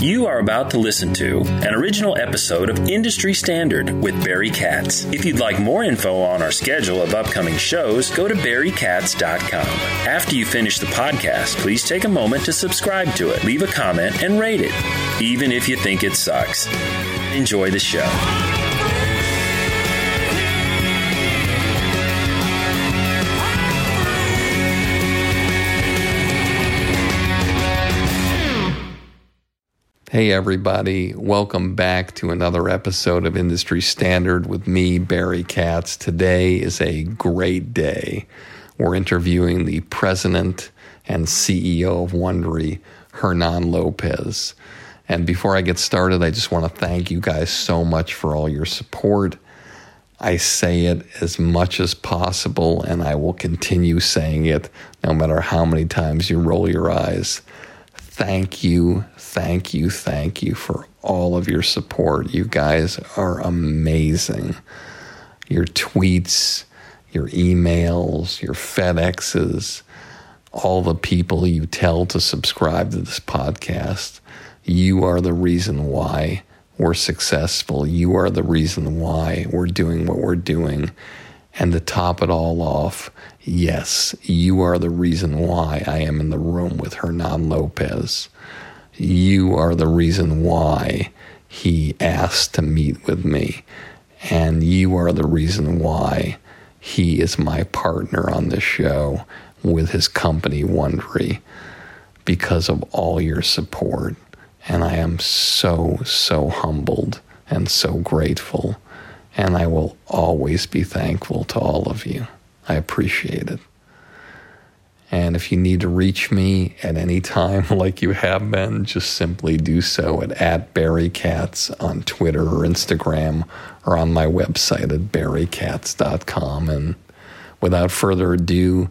You are about to listen to an original episode of Industry Standard with Barry Katz. If you'd like more info on our schedule of upcoming shows, go to barrykatz.com. After you finish the podcast, please take a moment to subscribe to it, leave a comment, and rate it, even if you think it sucks. Enjoy the show. Hey, everybody. Welcome back to another episode of Industry Standard with me, Barry Katz. Today is a great day. We're interviewing the president and CEO of Wondery, Hernan Lopez. And before I get started, I just want to thank you guys so much for all your support. I say it as much as possible, and I will continue saying it no matter how many times you roll your eyes thank you, thank you, thank you for all of your support. You guys are amazing. Your tweets, your emails, your FedExes, all the people you tell to subscribe to this podcast. You are the reason why we're successful. You are the reason why we're doing what we're doing. And to top it all off, yes, you are the reason why I am in the room with Hernan Lopez. You are the reason why he asked to meet with me. And you are the reason why he is my partner on this show with his company, Wondery, because of all your support. And I am so, so humbled and so grateful and I will always be thankful to all of you. I appreciate it. And if you need to reach me at any time, like you have been, just simply do so at, at Barry Katz on Twitter or Instagram or on my website at barrykatz.com. And without further ado,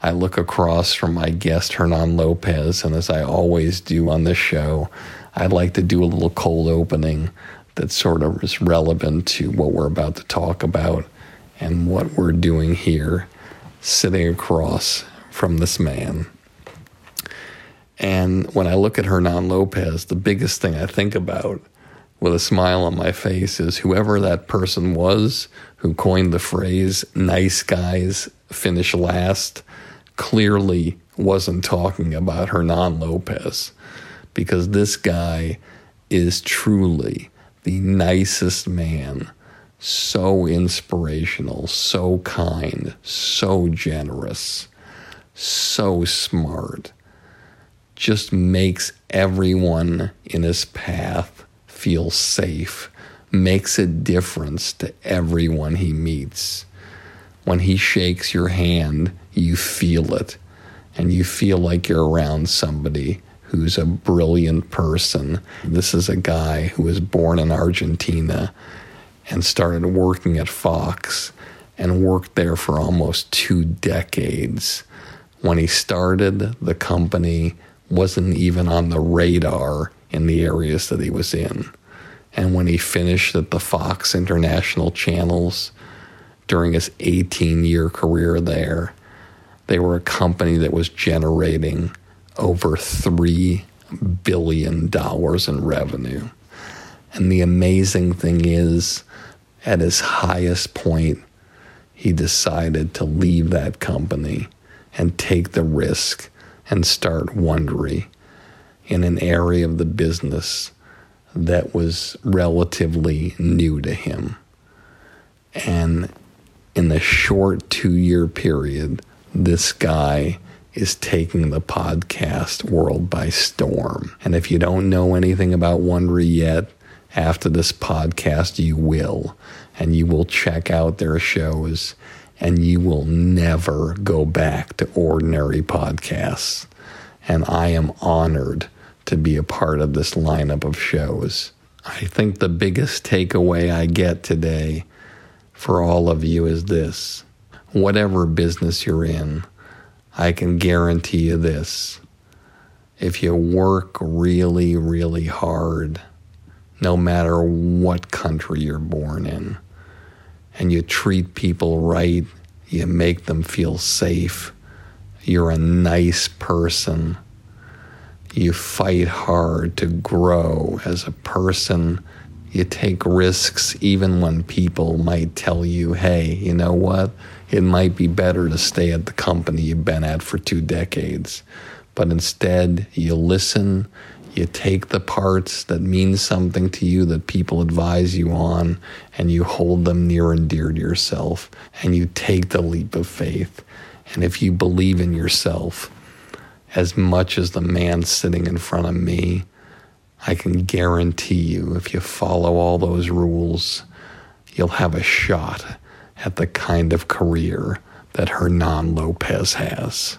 I look across from my guest, Hernan Lopez, and as I always do on this show, I'd like to do a little cold opening that sort of is relevant to what we're about to talk about and what we're doing here, sitting across from this man. And when I look at Hernan Lopez, the biggest thing I think about with a smile on my face is whoever that person was who coined the phrase nice guys finish last clearly wasn't talking about Hernan Lopez because this guy is truly the nicest man, so inspirational, so kind, so generous, so smart, just makes everyone in his path feel safe, makes a difference to everyone he meets. When he shakes your hand, you feel it, and you feel like you're around somebody who's a brilliant person. This is a guy who was born in Argentina and started working at Fox and worked there for almost two decades. When he started, the company wasn't even on the radar in the areas that he was in. And when he finished at the Fox International channels, during his 18 year career there, they were a company that was generating over $3 billion in revenue. And the amazing thing is, at his highest point, he decided to leave that company and take the risk and start Wondery in an area of the business that was relatively new to him. And in the short two year period, this guy is taking the podcast world by storm. And if you don't know anything about Wondery yet, after this podcast, you will. And you will check out their shows and you will never go back to ordinary podcasts. And I am honored to be a part of this lineup of shows. I think the biggest takeaway I get today for all of you is this whatever business you're in, I can guarantee you this. If you work really, really hard, no matter what country you're born in, and you treat people right, you make them feel safe, you're a nice person, you fight hard to grow as a person. You take risks even when people might tell you, hey, you know what? It might be better to stay at the company you've been at for two decades. But instead, you listen, you take the parts that mean something to you that people advise you on, and you hold them near and dear to yourself, and you take the leap of faith. And if you believe in yourself, as much as the man sitting in front of me, I can guarantee you if you follow all those rules, you'll have a shot at the kind of career that Hernan Lopez has.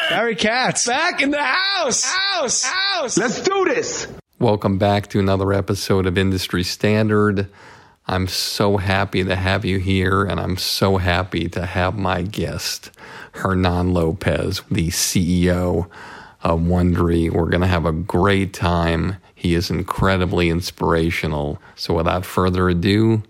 Barry Katz. Back in the house. House. House. Let's do this. Welcome back to another episode of Industry Standard. I'm so happy to have you here, and I'm so happy to have my guest, Hernan Lopez, the CEO of Wondery. We're going to have a great time. He is incredibly inspirational. So, without further ado,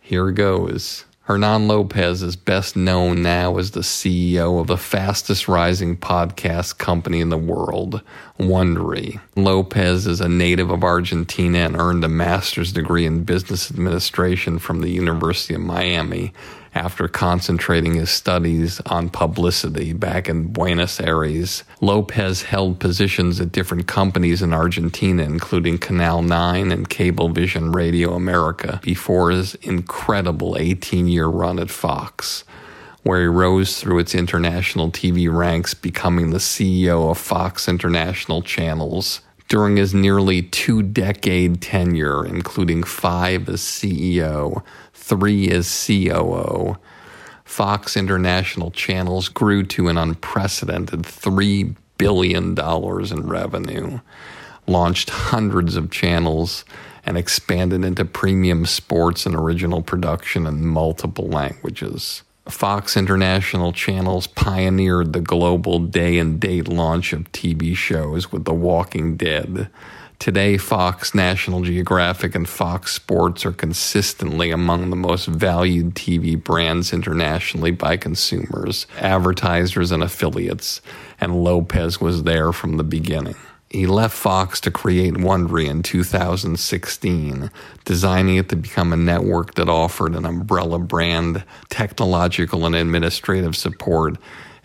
here goes. Hernan Lopez is best known now as the CEO of the fastest rising podcast company in the world, Wondery. Lopez is a native of Argentina and earned a master's degree in business administration from the University of Miami after concentrating his studies on publicity back in Buenos Aires. Lopez held positions at different companies in Argentina, including Canal 9 and Cablevision Radio America, before his incredible 18 year run at Fox where he rose through its international TV ranks, becoming the CEO of Fox International Channels. During his nearly two decade tenure, including five as CEO, three as COO, Fox International Channels grew to an unprecedented $3 billion in revenue, launched hundreds of channels, and expanded into premium sports and original production in multiple languages. Fox International Channels pioneered the global day and date launch of TV shows with The Walking Dead. Today, Fox, National Geographic, and Fox Sports are consistently among the most valued TV brands internationally by consumers, advertisers, and affiliates, and Lopez was there from the beginning. He left Fox to create Wondery in 2016, designing it to become a network that offered an umbrella brand, technological and administrative support,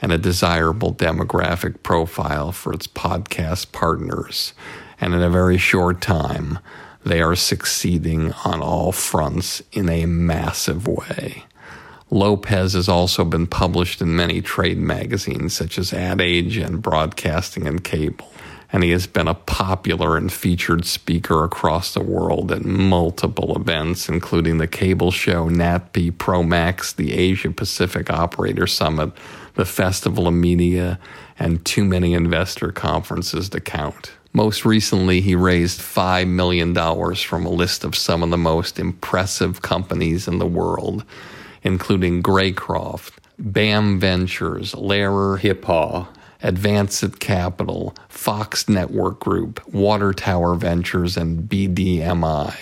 and a desirable demographic profile for its podcast partners. And in a very short time, they are succeeding on all fronts in a massive way. Lopez has also been published in many trade magazines such as Ad Age and Broadcasting and Cable and he has been a popular and featured speaker across the world at multiple events, including the cable show NATPE ProMax, the Asia Pacific Operator Summit, the Festival of Media, and too many investor conferences to count. Most recently, he raised $5 million from a list of some of the most impressive companies in the world, including Greycroft, BAM Ventures, Lerer Hippeau, Advancit Capital, Fox Network Group, Water Tower Ventures, and BDMI.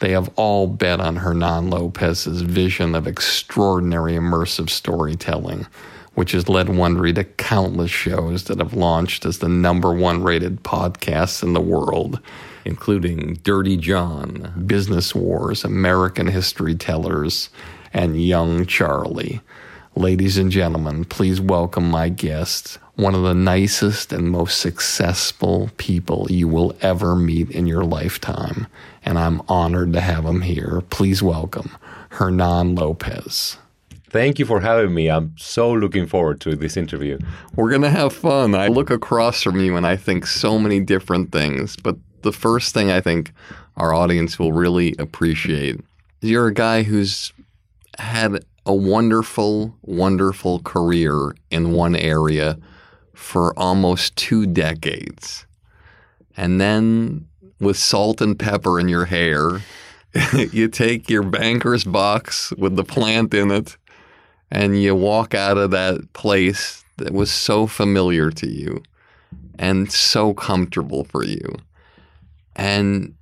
They have all bet on Hernan Lopez's vision of extraordinary immersive storytelling, which has led Wondery to countless shows that have launched as the number one rated podcasts in the world, including Dirty John, Business Wars, American History Tellers, and Young Charlie. Ladies and gentlemen, please welcome my guest, one of the nicest and most successful people you will ever meet in your lifetime. And I'm honored to have him here. Please welcome Hernan Lopez. Thank you for having me. I'm so looking forward to this interview. We're going to have fun. I look across from you and I think so many different things. But the first thing I think our audience will really appreciate is you're a guy who's had a wonderful, wonderful career in one area for almost two decades. And then with salt and pepper in your hair, you take your banker's box with the plant in it and you walk out of that place that was so familiar to you and so comfortable for you. And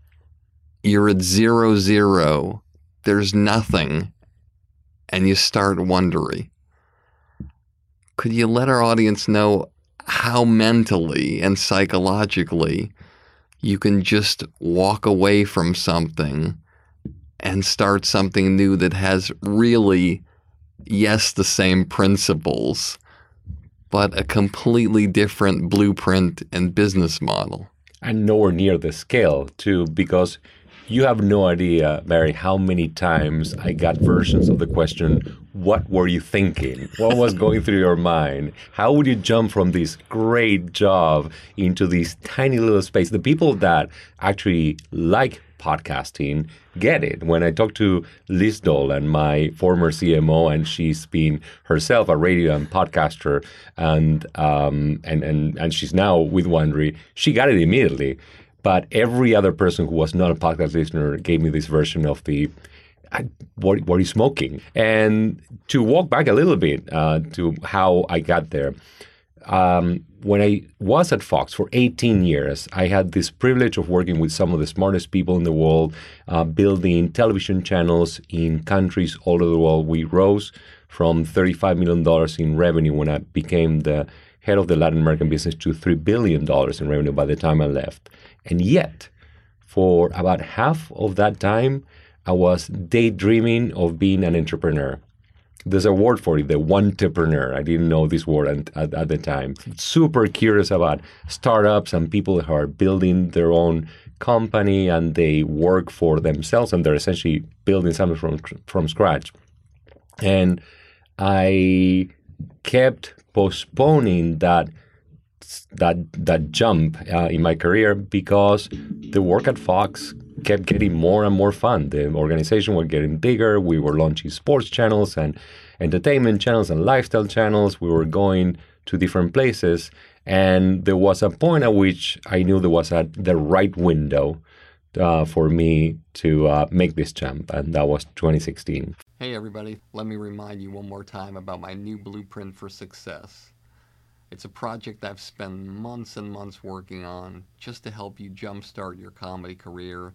you're at zero, zero. There's nothing. And you start wondering. Could you let our audience know how mentally and psychologically you can just walk away from something and start something new that has really, yes, the same principles, but a completely different blueprint and business model. And nowhere near the scale, too, because you have no idea, Barry, how many times I got versions of the question, What were you thinking? What was going through your mind? How would you jump from this great job into this tiny little space? The people that actually like podcasting get it. When I talked to Liz Dolan, my former CMO, and she's been herself a radio and podcaster, and um, and and and she's now with Wondery, she got it immediately. But every other person who was not a podcast listener gave me this version of the what, what are you smoking? And to walk back a little bit uh, to how I got there, um, when I was at Fox for 18 years, I had this privilege of working with some of the smartest people in the world, uh, building television channels in countries all over the world. We rose from $35 million in revenue when I became the head of the Latin American business to $3 billion in revenue by the time I left. And yet, for about half of that time, I was daydreaming of being an entrepreneur. There's a word for it, the entrepreneur. I didn't know this word at, at, at, the time. Super curious about startups and people who are building their own company and they work for themselves and they're essentially building something from from scratch. And I kept postponing that that that jump uh, in my career because the work at Fox kept getting more and more fun. The organization was getting bigger. We were launching sports channels and entertainment channels and lifestyle channels. We were going to different places, and there was a point at which I knew there was a, the right window uh, for me to uh, make this jump, and that was 2016. Hey, everybody, let me remind you one more time about my new blueprint for success. It's a project I've spent months and months working on just to help you jumpstart your comedy career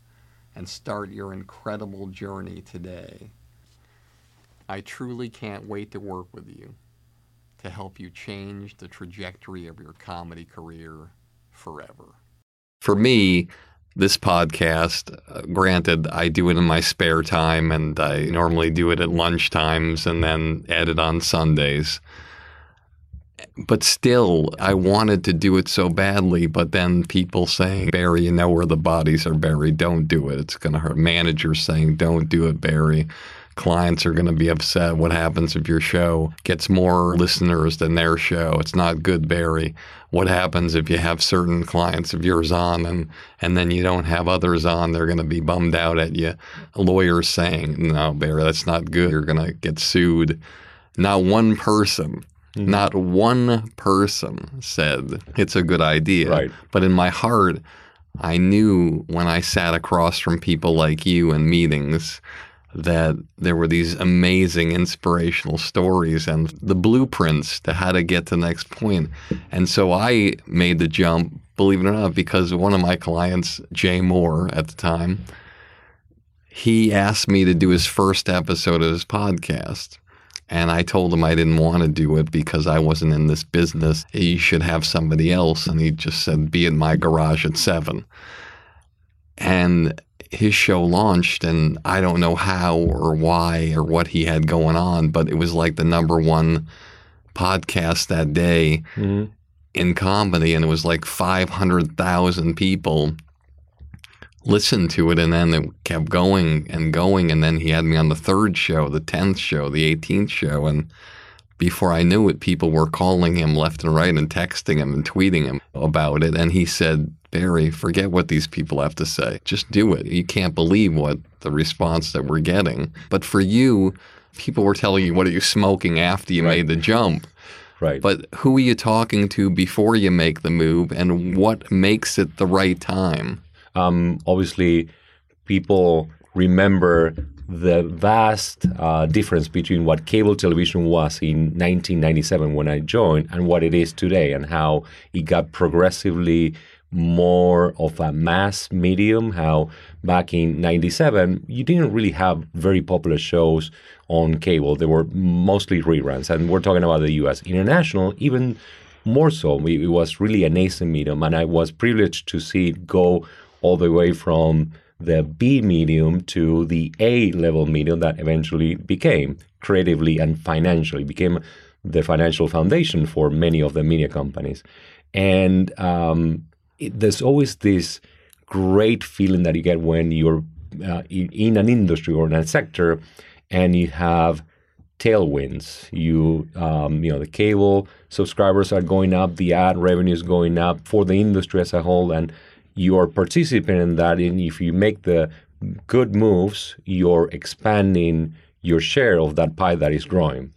and start your incredible journey today. I truly can't wait to work with you to help you change the trajectory of your comedy career forever. For me, this podcast, uh, granted, I do it in my spare time and I normally do it at lunch times and then edit on Sundays. But still, I wanted to do it so badly. But then people saying, Barry, you know where the bodies are buried. Don't do it. It's going to hurt. Managers saying, don't do it, Barry clients are going to be upset. What happens if your show gets more listeners than their show? It's not good, Barry. What happens if you have certain clients of yours on and, and then you don't have others on? They're going to be bummed out at you. Lawyers saying, no, Barry, that's not good. You're going to get sued. Not one person Mm-hmm. Not one person said it's a good idea. Right. But in my heart, I knew when I sat across from people like you in meetings that there were these amazing inspirational stories and the blueprints to how to get to the next point. And so I made the jump, believe it or not, because one of my clients, Jay Mohr at the time, he asked me to do his first episode of his podcast. And I told him I didn't want to do it because I wasn't in this business. He should have somebody else. And he just said, be in my garage at seven. And his show launched, and I don't know how or why or what he had going on, but it was like the number one podcast that day mm-hmm. in comedy, and it was like 500,000 people listened to it, and then it kept going and going. And then he had me on the third show, the 10th show, the 18th show, and before I knew it, people were calling him left and right and texting him and tweeting him about it. And he said, Barry, forget what these people have to say. Just do it. You can't believe what the response that we're getting. But for you, people were telling you, what are you smoking after you right. made the jump? Right. But who are you talking to before you make the move and what makes it the right time? Um, obviously, people remember the vast uh, difference between what cable television was in 1997 when I joined and what it is today, and how it got progressively more of a mass medium. How back in 97, you didn't really have very popular shows on cable, they were mostly reruns. And we're talking about the US. International, even more so, it was really a nascent medium, and I was privileged to see it go all the way from the B medium to the A level medium that eventually became creatively and financially became the financial foundation for many of the media companies. And um, it, there's always this great feeling that you get when you're uh, in, an industry or in a sector and you have tailwinds. You, um, you know, the cable subscribers are going up, the ad revenue is going up for the industry as a whole, and you're participating in that. And if you make the good moves, you're expanding your share of that pie that is growing.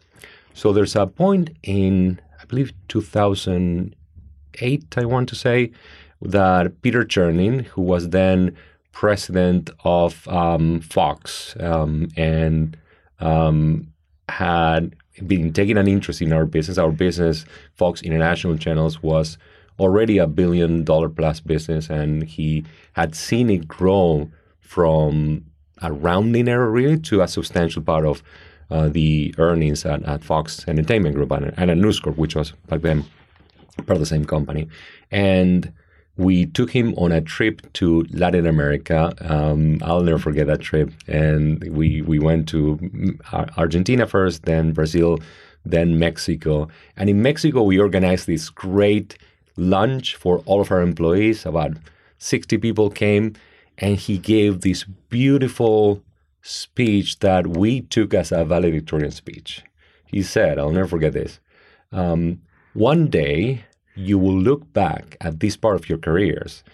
So there's a point in, I believe, 2008, I want to say, that Peter Chernin, who was then president of um, Fox um, and um, had been taking an interest in our business, our business, Fox International Channels, was already a billion dollar plus business, and he had seen it grow from a rounding error really to a substantial part of uh, the earnings at, at, Fox Entertainment Group and, and at News Corp, which was back then part of the same company. And we took him on a trip to Latin America. Um, I'll never forget that trip. And we we went to Argentina first, then Brazil, then Mexico. And in Mexico, we organized this great lunch for all of our employees. About 60 people came, and he gave this beautiful speech that we took as a valedictorian speech. He said, I'll never forget this. Um, one day, you will look back at this part of your careers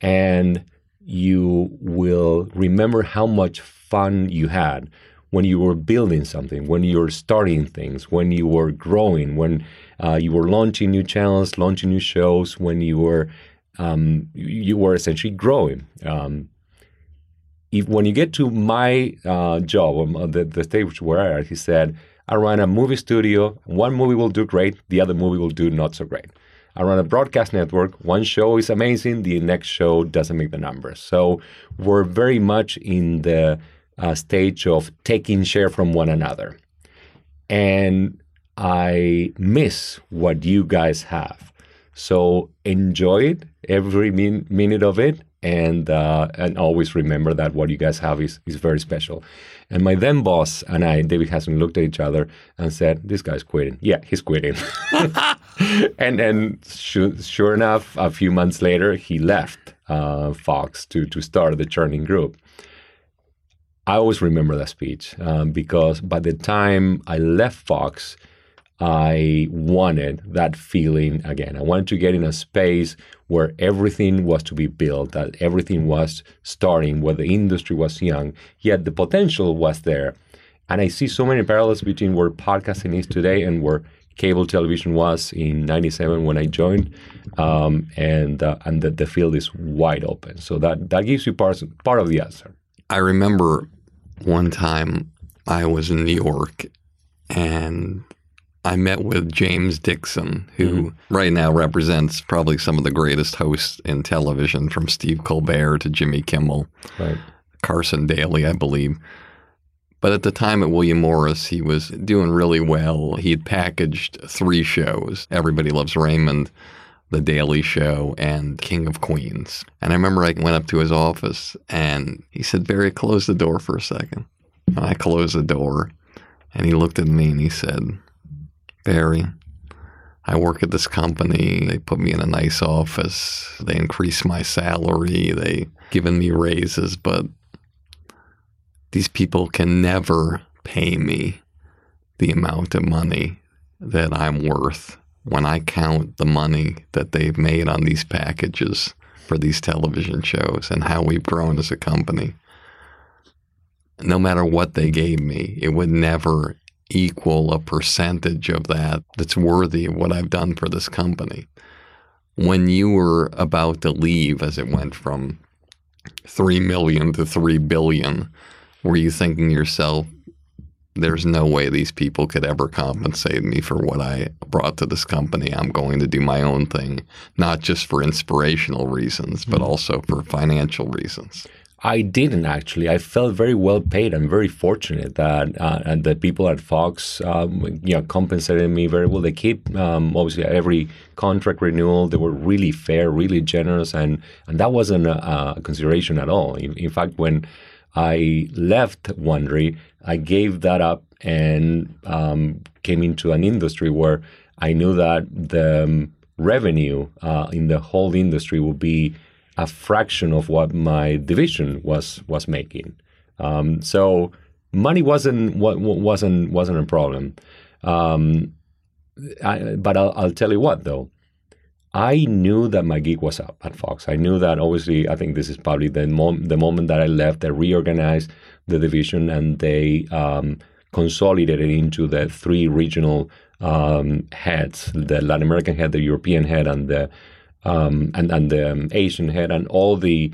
and you will remember how much fun you had when you were building something, when you were starting things, when you were growing, when uh, you were launching new channels, launching new shows, when you were um, you were essentially growing. Um, if when you get to my uh, job, um, the, the stage where I, he said, I run a movie studio. One movie will do great, the other movie will do not so great. I run a broadcast network. One show is amazing, the next show doesn't make the numbers. So we're very much in the uh, stage of taking share from one another. And I miss what you guys have. So enjoy it, every min- minute of it, and uh, and always remember that what you guys have is, is very special. And my then boss and I, David Hassan, looked at each other and said, "This guy's quitting. Yeah, he's quitting." and then, sure, sure, enough, a few months later, he left uh, Fox to to start the Chernin Group. I always remember that speech um, because by the time I left Fox, I wanted that feeling again. I wanted to get in a space where everything was to be built, that everything was starting, where the industry was young, yet the potential was there. And I see so many parallels between where podcasting is today and where cable television was in 97 when I joined. Um, and uh, and the, the field is wide open. So that, that gives you part, part of the answer. I remember one time I was in New York and I met with James Dixon, who mm-hmm. right now represents probably some of the greatest hosts in television, from Steve Colbert to Jimmy Kimmel, Right. Carson Daly, I believe. But at the time at William Morris, he was doing really well. He had packaged three shows Everybody Loves Raymond, The Daily Show, and King of Queens. And I remember I went up to his office and he said, Barry, close the door for a second. And I closed the door and he looked at me and he said, Barry, I work at this company. They put me in a nice office. They increased my salary. They given me raises, but these people can never pay me the amount of money that I'm worth when I count the money that they've made on these packages for these television shows and how we've grown as a company. No matter what they gave me, it would never equal a percentage of that that's worthy of what I've done for this company. When you were about to leave, as it went from 3 million to 3 billion, were you thinking to yourself, there's no way these people could ever compensate me for what I brought to this company. I'm going to do my own thing, not just for inspirational reasons, but also for financial reasons. I didn't actually. I felt very well paid. I'm very fortunate that uh, and the people at Fox, um, you know, compensated me very well. They keep um, obviously every contract renewal. They were really fair, really generous, and and that wasn't a, a consideration at all. In, in fact, when I left Wondery, I gave that up and um, came into an industry where I knew that the um, revenue uh, in the whole industry would be a fraction of what my division was was making. Um, so money wasn't wasn't wasn't a problem. Um, I, but I'll, I'll tell you what though. I knew that my gig was up at Fox. I knew that obviously. I think this is probably the mom- the moment that I left. They reorganized the division and they um, consolidated into the three regional um, heads: the Latin American head, the European head, and the um, and and the um, Asian head, and all the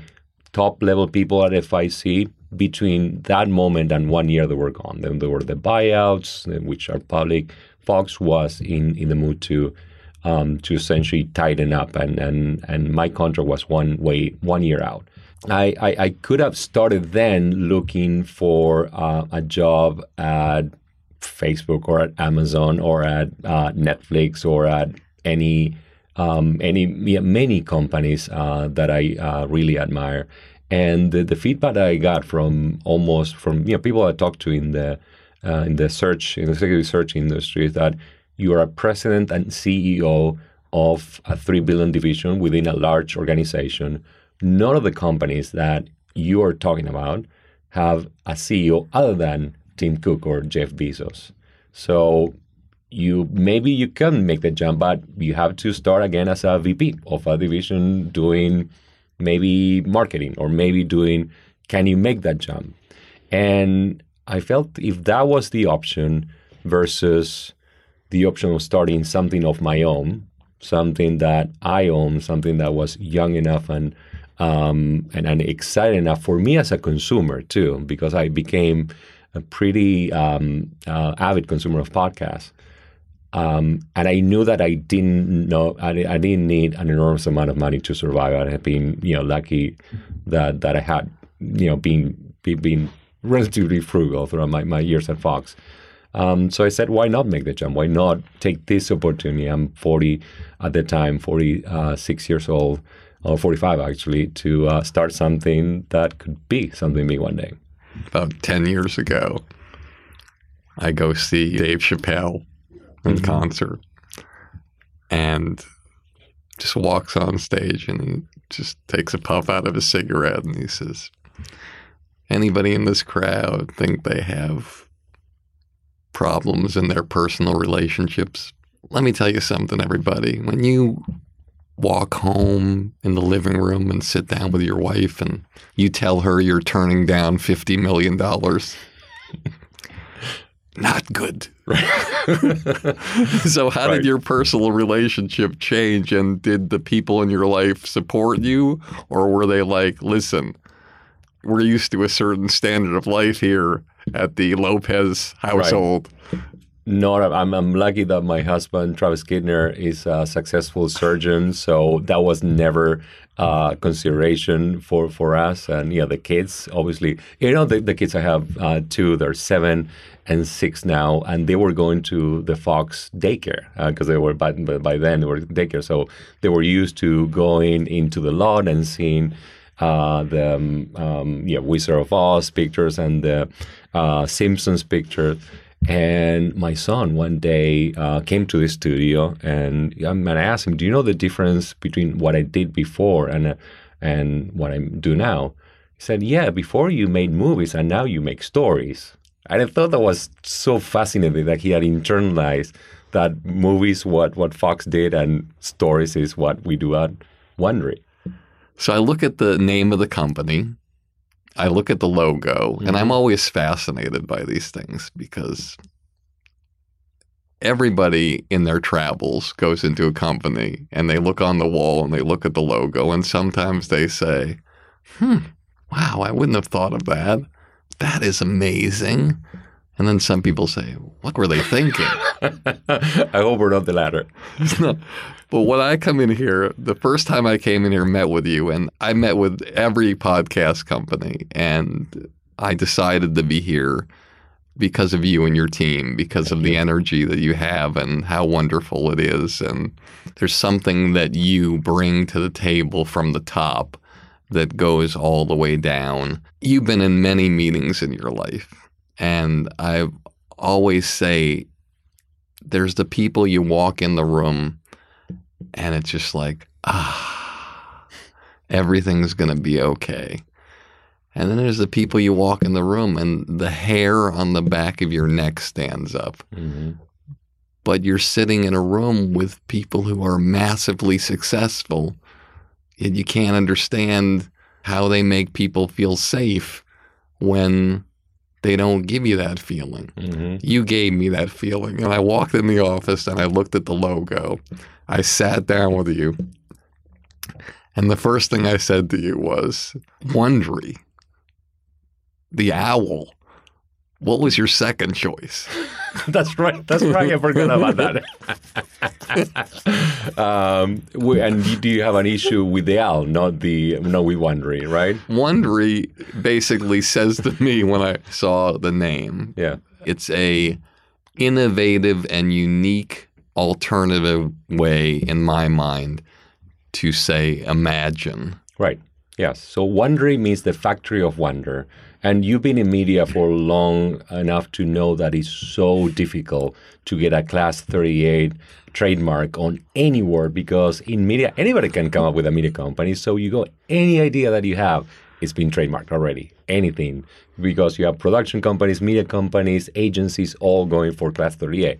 top level people at FIC. Between that moment and one year, they were gone. Then there were the buyouts, which are public. Fox was in in the mood to um, to essentially tighten up, and, and and my contract was one way one year out. I, I, I could have started then looking for uh, a job at Facebook or at Amazon or at uh, Netflix or at any um, any many companies uh, that I uh, really admire. And the, the feedback that I got from almost from you know people I talked to in the uh, in the search in the search industry is that you are a president and CEO of a three billion division within a large organization. None of the companies that you are talking about have a CEO other than Tim Cook or Jeff Bezos. So you maybe you can make the jump, but you have to start again as a VP of a division doing maybe marketing or maybe doing can you make that jump? And I felt if that was the option versus the option of starting something of my own, something that I own, something that was young enough and um, and, and exciting enough for me as a consumer too, because I became a pretty um, uh, avid consumer of podcasts. Um, and I knew that I didn't know I, I didn't need an enormous amount of money to survive. I had been you know lucky that that I had you know been be, been relatively frugal throughout my, my years at Fox. Um, so I said, why not make the jump? Why not take this opportunity? I'm 40 at the time, 46 years old, or 45 actually, to uh, start something that could be something big one day. About 10 years ago, I go see Dave Chappelle in concert and just walks on stage and he just takes a puff out of his cigarette and he says, Anybody in this crowd think they have problems in their personal relationships? Let me tell you something, everybody. When you walk home in the living room and sit down with your wife and you tell her you're turning down $50 million, not good. Right. so, how Right. did your personal relationship change? And did the people in your life support you? Or were they like, listen, we're used to a certain standard of life here at the Lopez household? Not, I'm, I'm lucky that my husband, Travis Kidner, is a successful surgeon. So that was never uh, consideration for, for us. And yeah, the kids, obviously, you know, the, the kids I have uh, two, they're seven and six now, and they were going to the Fox daycare because they were, by, by then, they were daycare. So they were used to going into the lot and seeing uh, the um, um, yeah, Wizard of Oz pictures and the uh, Simpsons picture. And my son one day uh, came to the studio, and, and I asked him, "Do you know the difference between what I did before and uh, and what I do now?" He said, "Yeah, before you made movies, and now you make stories." And I thought that was so fascinating that he had internalized that movies what what Fox did and stories is what we do at Wondery. So I look at the name of the company, I look at the logo, and I'm always fascinated by these things because everybody in their travels goes into a company and they look on the wall and they look at the logo, and sometimes they say, hmm, wow, I wouldn't have thought of that. That is amazing. And then some people say, what were they thinking? I hope we're not the latter. But when I come in here, the first time I came in here, met with you, and I met with every podcast company, and I decided to be here because of you and your team, because of the energy that you have and how wonderful it is. And there's something that you bring to the table from the top that goes all the way down. You've been in many meetings in your life, and I always say there's the people you walk in the room and it's just like, ah, everything's going to be okay. And then there's the people you walk in the room and the hair on the back of your neck stands up. But you're sitting in a room with people who are massively successful, yet you can't understand how they make people feel safe when they don't give you that feeling. Mm-hmm. You gave me that feeling. And I walked in the office and I looked at the logo. I sat down with you. And the first thing I said to you was, Wondery, the owl. What was your second choice? That's right. That's right. I forgot about that. um, we- and you- do you have an issue with the owl, not the not with Wondery, right? Wondery basically says to me when I saw the name, Yeah. it's a innovative and unique alternative way in my mind to say imagine. Right. Yes. So Wondery means the factory of wonder. And you've been in media for long enough to know that it's so difficult to get a class 38 trademark on any word because in media, anybody can come up with a media company. So you go, any idea that you have, it's been trademarked already. Anything. Because you have production companies, media companies, agencies all going for class 38.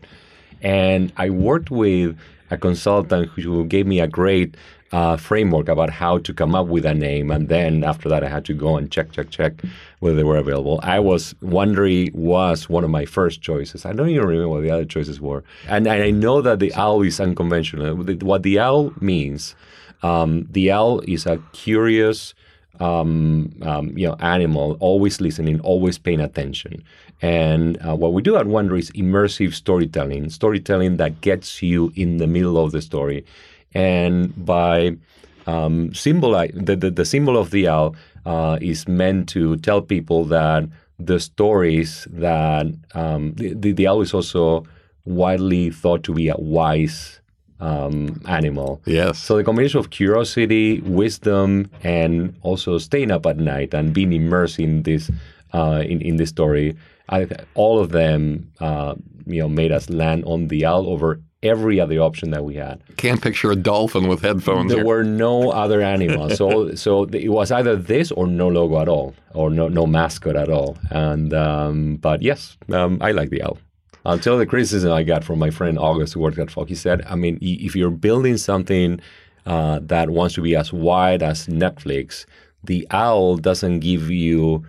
And I worked with a consultant who gave me a great uh, framework about how to come up with a name, and then after that, I had to go and check, check, check whether they were available. I was Wondery was one of my first choices. I don't even remember what the other choices were, and, and I know that the owl is unconventional. What the owl means, um, the owl is a curious. Um, um, you know, animal, always listening, always paying attention. And uh, what we do at Wonder is immersive storytelling, storytelling that gets you in the middle of the story. And by um, symbolize the, the, the symbol of the owl uh, is meant to tell people that the stories that um, the, the, the owl is also widely thought to be a wise um, animal. Yes. So the combination of curiosity, wisdom, and also staying up at night and being immersed in this uh, in in this story, I, all of them, uh, you know, made us land on the owl over every other option that we had. Can't picture a dolphin with headphones. There here. were no other animals, so so it was either this or no logo at all, or no no mascot at all. And um, but yes, um, I like the owl. Until the criticism I got from my friend August, who worked at Fox, he said, I mean, if you're building something uh, that wants to be as wide as Netflix, the owl doesn't give you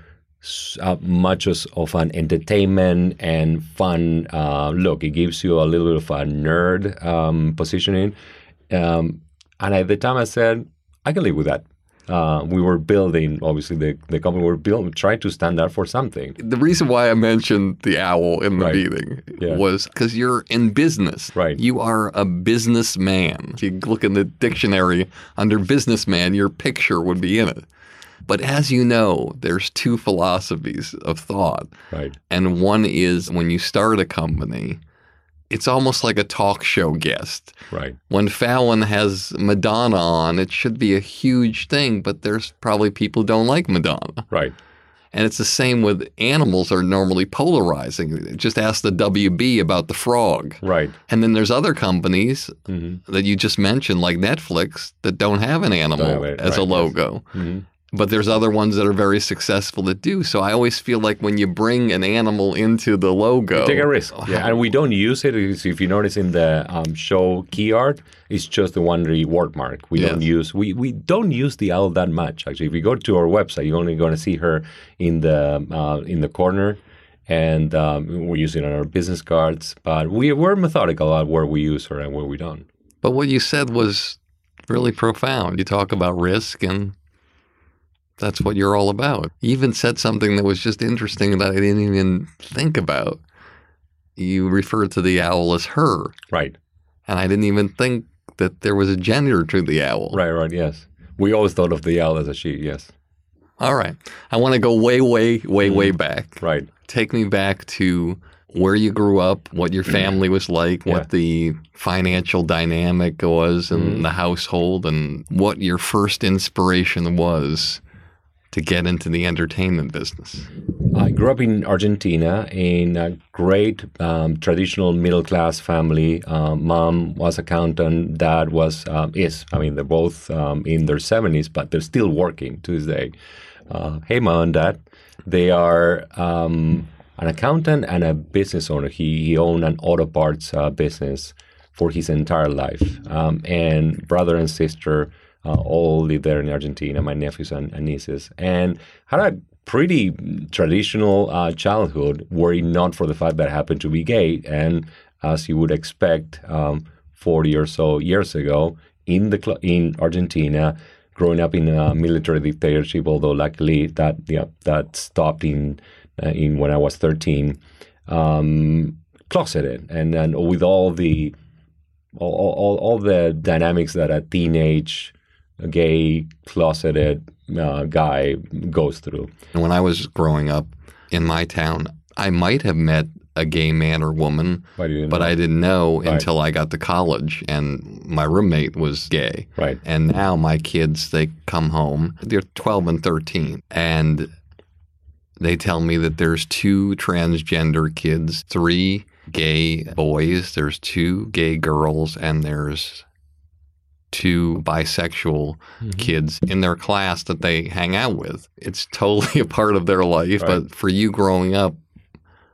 uh, much as, of an entertainment and fun uh, look. It gives you a little bit of a nerd um, positioning. Um, and at the time, I said, I can live with that. Uh, we were building, obviously, the, the company we were building, trying to stand out for something. the reason why I mentioned the owl in the Right. meeting Yeah. was because you're in business. Right. You are a businessman. If you look in the dictionary under businessman, your picture would be in it. But as you know, there's two philosophies of thought. Right. And one is when you start a company, it's almost like a talk show guest. Right. When Fallon has Madonna on, it should be a huge thing, but there's probably people who don't like Madonna. Right. And it's the same with animals are normally polarizing. Just ask the WB about the frog. Right. And then there's other companies Mm-hmm. that you just mentioned, like Netflix, that don't have an animal Don't have it, as a right, yes. logo. But there's other ones that are very successful that do. So I always feel like when you bring an animal into the logo, Take a risk. Yeah. And we don't use it. If you notice in the um, show key art, it's just the Wondery word mark. We don't use we, we don't use the owl that much. Actually, if you go to our website, you're only going to see her in the uh, in the corner, and um, we use it on our business cards. But we we're methodical at where we use her and where we don't. But what you said was really profound. You talk about risk, and that's what you're all about. You even said something that was just interesting that I didn't even think about. You referred to the owl as her, Right. and I didn't even think that there was a gender to the owl. Right. Right. Yes. We always thought of the owl as a she. Yes. All right. I want to go way, way, way, way back. Right. Take me back to where you grew up, what your family was like, Yeah. what the financial dynamic was in Mm-hmm. the household, and what your first inspiration was to get into the entertainment business. I grew up in Argentina in a great um, traditional middle class family. Um, mom was accountant. Dad was um, is. I mean, they're both um, in their seventies, but they're still working to this day. Uh, hey, mom and dad. They are um, an accountant and a business owner. He, he owned an auto parts uh, business for his entire life. Um, and brother and sister uh, all live there in Argentina, my nephews and, and nieces, and had a pretty traditional uh, childhood were it not for the fact that I happened to be gay. And as you would expect, um, 40 or so years ago in the cl- in Argentina, growing up in a military dictatorship, although luckily that that stopped in uh, in when I was 13, um, closeted, and and with all the all, all, all the dynamics that a teenage gay closeted uh, guy goes through. When I was growing up in my town, I might have met a gay man or woman, But, but. I didn't know Right. until I got to college and my roommate was gay. Right. And now my kids, they come home, they're 12 and 13, and they tell me that there's two transgender kids, three gay boys, there's two gay girls, and there's two bisexual kids in their class that they hang out with. It's totally a part of their life. Right. But for you growing up,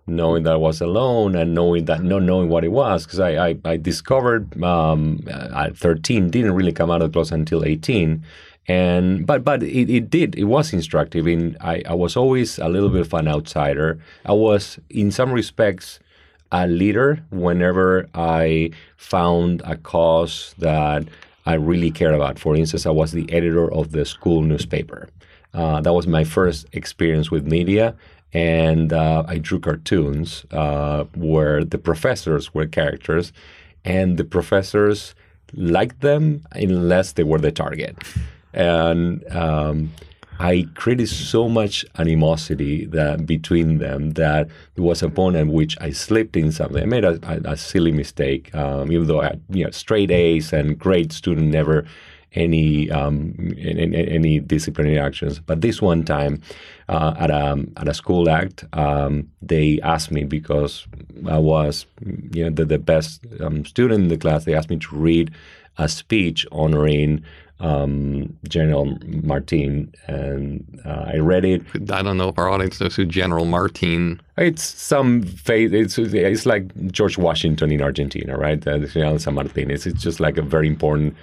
knowing that I was alone and knowing that not knowing what it was because I, I, I discovered um, at 13 didn't really come out of the closet until 18 and but but it, it did it was instructive in I, I was always a little bit of an outsider I was in some respects a leader whenever I found a cause that I really cared about for instance I was the editor of the school newspaper uh, that was my first experience with media and uh, I drew cartoons uh, where the professors were characters, and the professors liked them unless they were the target. And um, I created so much animosity that between them that there was a point at which I slipped in something. I made a, a, a silly mistake, um, even though I had you know, straight A's and great student, never any um, any, any disciplinary actions. But this one time, uh, at a at a school act, um, they asked me because I was you know the, the best um, student in the class. They asked me to read a speech honoring um, General Martin, and uh, I read it. I don't know if our audience knows who General Martin. It's some face. It's it's like George Washington in Argentina, right? General San Martin. It's, it's just like a very important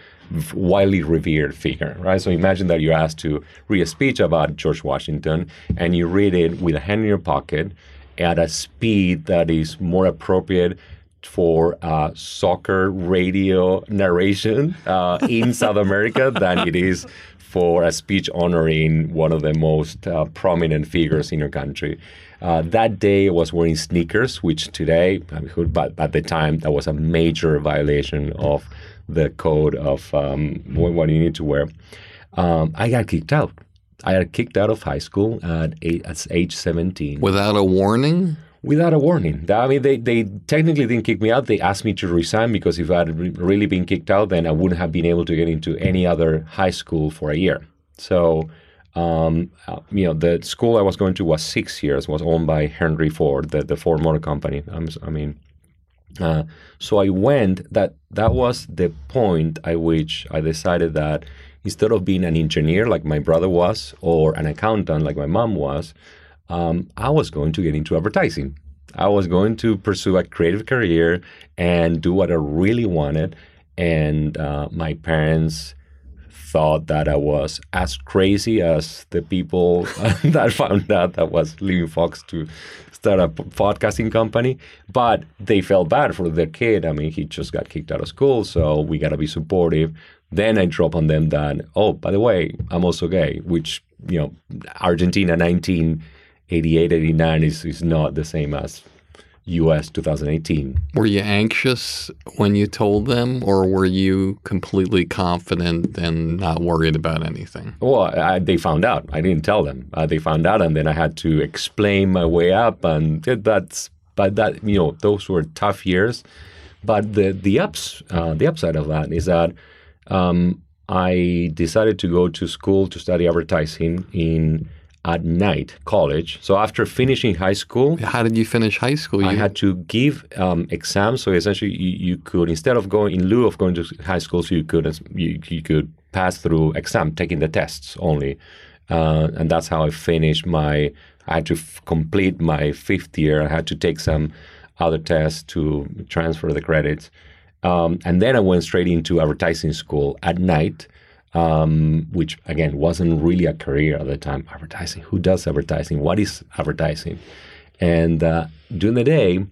widely revered figure, right? So imagine that you're asked to read a speech about George Washington and you read it with a hand in your pocket at a speed that is more appropriate for uh, soccer radio narration uh, in South America than it is for a speech honoring one of the most uh, prominent figures in your country. Uh, that day I was wearing sneakers, which today, mean, but at the time, that was a major violation of the code of um, what you need to wear. Um, I got kicked out. I got kicked out of high school at, eight, at age 17. Without a warning? Without a warning. I mean, they, they technically didn't kick me out. They asked me to resign because if I had really been kicked out, then I wouldn't have been able to get into any other high school for a year. So, um, uh, you know, the school I was going to was six years, was owned by Henry Ford, the, the Ford Motor Company. I mean, uh, so I went. That that was the point at which I decided that instead of being an engineer like my brother was, or an accountant like my mom was, um, I was going to get into advertising. I was going to pursue a creative career and do what I really wanted. And uh, my parents thought that I was as crazy as the people that found out that was leaving Fox to start a podcasting company. But they felt bad for their kid. I mean, he just got kicked out of school, so we got to be supportive. Then I drop on them that, oh, by the way, I'm also gay, which, you know, Argentina 1988, 89 is, is not the same as US 2018. Were you anxious when you told them, or were you completely confident and not worried about anything? Well, I, they found out. I didn't tell them. Uh, they found out, and then I had to explain my way up, and that's. But that you know, those were tough years. But the the ups, uh, the upside of that is that um, I decided to go to school to study advertising in at night college. So after finishing high school, how did you finish high school? I had to give um, exams. So essentially, you, you, could instead of going in lieu of going to high school, so you could you, you could pass through exam, taking the tests only, uh, and that's how I finished my. I had to f- complete my fifth year. I had to take some other tests to transfer the credits, um, and then I went straight into advertising school at night um, which again wasn't really a career at the time. Advertising, who does advertising? What is advertising? And uh, during the day,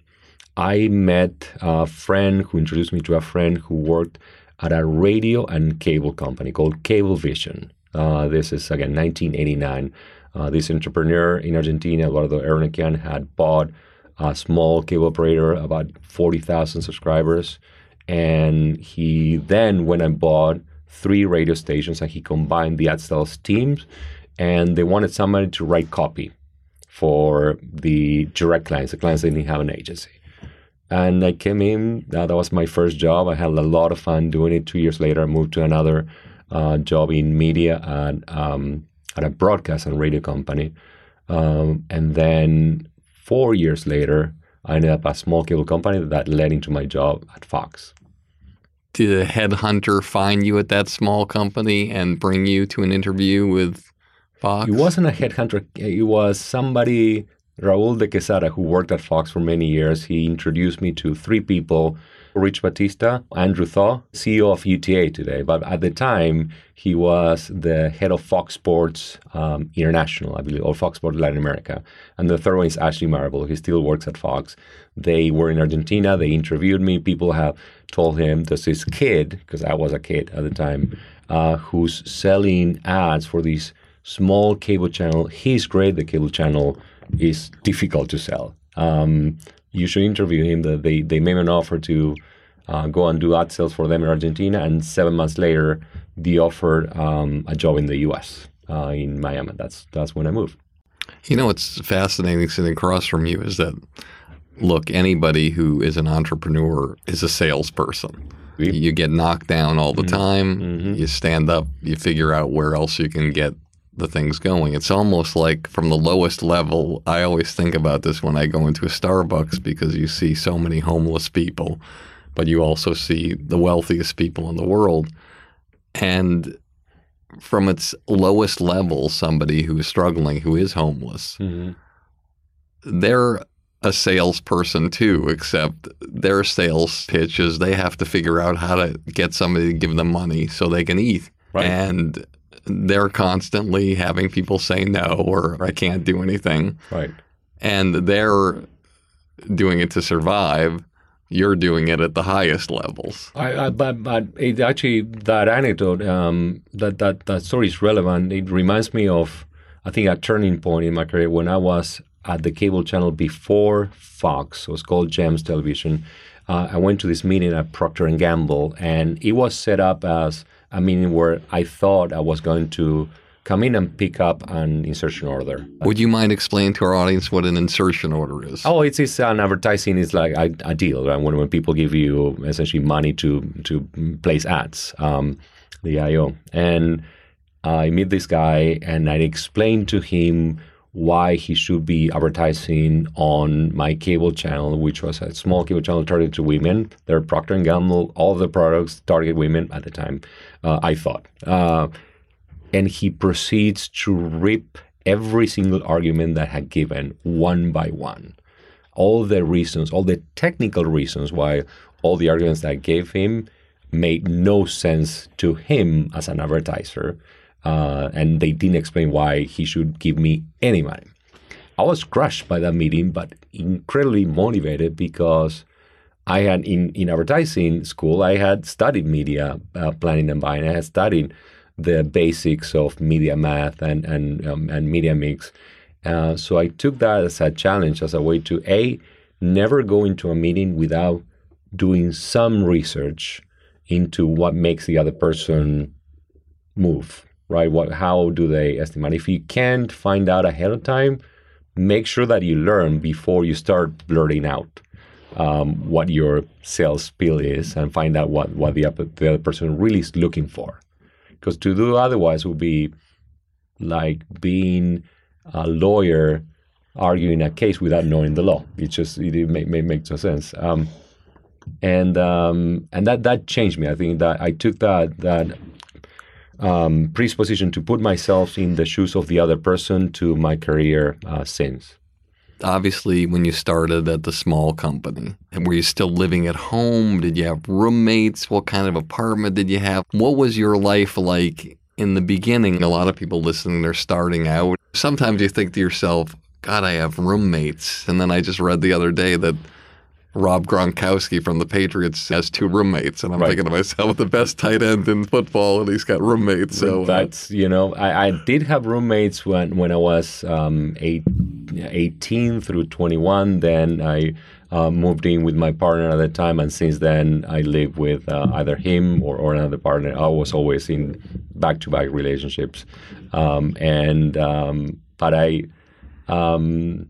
I met a friend who introduced me to a friend who worked at a radio and cable company called Cablevision. Uh, this is again 1989. Uh, this entrepreneur in Argentina, Eduardo Eurnekian, had bought a small cable operator, about 40,000 subscribers. And he then went and bought three radio stations and he combined the ad sales teams and they wanted somebody to write copy for the direct clients, the clients that didn't have an agency. And I came in, uh, that was my first job. I had a lot of fun doing it. Two years later, I moved to another uh, job in media at, um, at a broadcast and radio company. Um, and then four years later, I ended up at a small cable company that led into my job at Fox did a headhunter find you at that small company and bring you to an interview with Fox? It wasn't a headhunter. It was somebody Raul de Quesada, who worked at Fox for many years, he introduced me to three people Rich Batista, Andrew Thau, CEO of UTA today. But at the time, he was the head of Fox Sports um, International, I believe, or Fox Sports Latin America. And the third one is Ashley Marble. He still works at Fox. They were in Argentina. They interviewed me. People have told him there's this kid, because I was a kid at the time, uh, who's selling ads for these small cable channel. He's great. The cable channel is difficult to sell. Um, you should interview him. That They they made an offer to uh, go and do ad sales for them in Argentina, and seven months later, they offered um, a job in the U.S. Uh, in Miami. That's that's when I moved. You know what's fascinating sitting across from you is that look, anybody who is an entrepreneur is a salesperson. You get knocked down all the mm-hmm. time. Mm-hmm. You stand up, you figure out where else you can get the things going. It's almost like from the lowest level. I always think about this when I go into a Starbucks because you see so many homeless people, but you also see the wealthiest people in the world. And from its lowest level, somebody who is struggling, who is homeless, mm-hmm. they're a salesperson too, except their sales pitch is they have to figure out how to get somebody to give them money so they can eat. Right. And they're constantly having people say no or I can't do anything. Right. And they're doing it to survive. You're doing it at the highest levels. I, I, but but it actually that anecdote um, that that that story is relevant. It reminds me of I think a turning point in my career when I was at the cable channel before Fox. It was called Gems Television. Uh, I went to this meeting at Procter and Gamble, and it was set up as a meeting where I thought I was going to come in and pick up an insertion order. Would you mind explaining to our audience what an insertion order is? Oh, it's, it's an advertising is like a, a deal right? when when people give you essentially money to to place ads, um, the IO. And I meet this guy and I explain to him why he should be advertising on my cable channel, which was a small cable channel targeted to women. They're Procter and Gamble, all of the products target women at the time. Uh, I thought. Uh, and he proceeds to rip every single argument that I had given one by one. All the reasons, all the technical reasons why all the arguments that I gave him made no sense to him as an advertiser. Uh, and they didn't explain why he should give me any money. I was crushed by that meeting, but incredibly motivated because I had in, in advertising school, I had studied media uh, planning and buying. I had studied the basics of media math and and um, and media mix. Uh, so I took that as a challenge, as a way to a never go into a meeting without doing some research into what makes the other person move. Right? What? How do they estimate? If you can't find out ahead of time, make sure that you learn before you start blurting out um, what your sales spiel is and find out what what the, other- the other person really is looking for because to do otherwise would be like being a lawyer arguing a case without knowing the law. It just it, it make, make, makes no sense. Um, and um, and that that changed me. I think that I took that that um, predisposition to put myself in the shoes of the other person to my career uh, since. obviously when you started at the small company were you still living at home? Did you have roommates? What kind of apartment did you have? What was your life like in the beginning? A lot of people listening they're starting out. Sometimes you think to yourself god i have roommates. And then i just read the other day that Rob Gronkowski from the Patriots has two roommates, and I'm Right. thinking to myself, the best tight end in football, and he's got roommates. So uh, that's you know I, I did have roommates when when I was um, eight, 18 through 21. Then I uh, moved in with my partner at the time, and since then I live with uh, either him or, or another partner. I was always in back to back relationships, um, and um, but I. Um,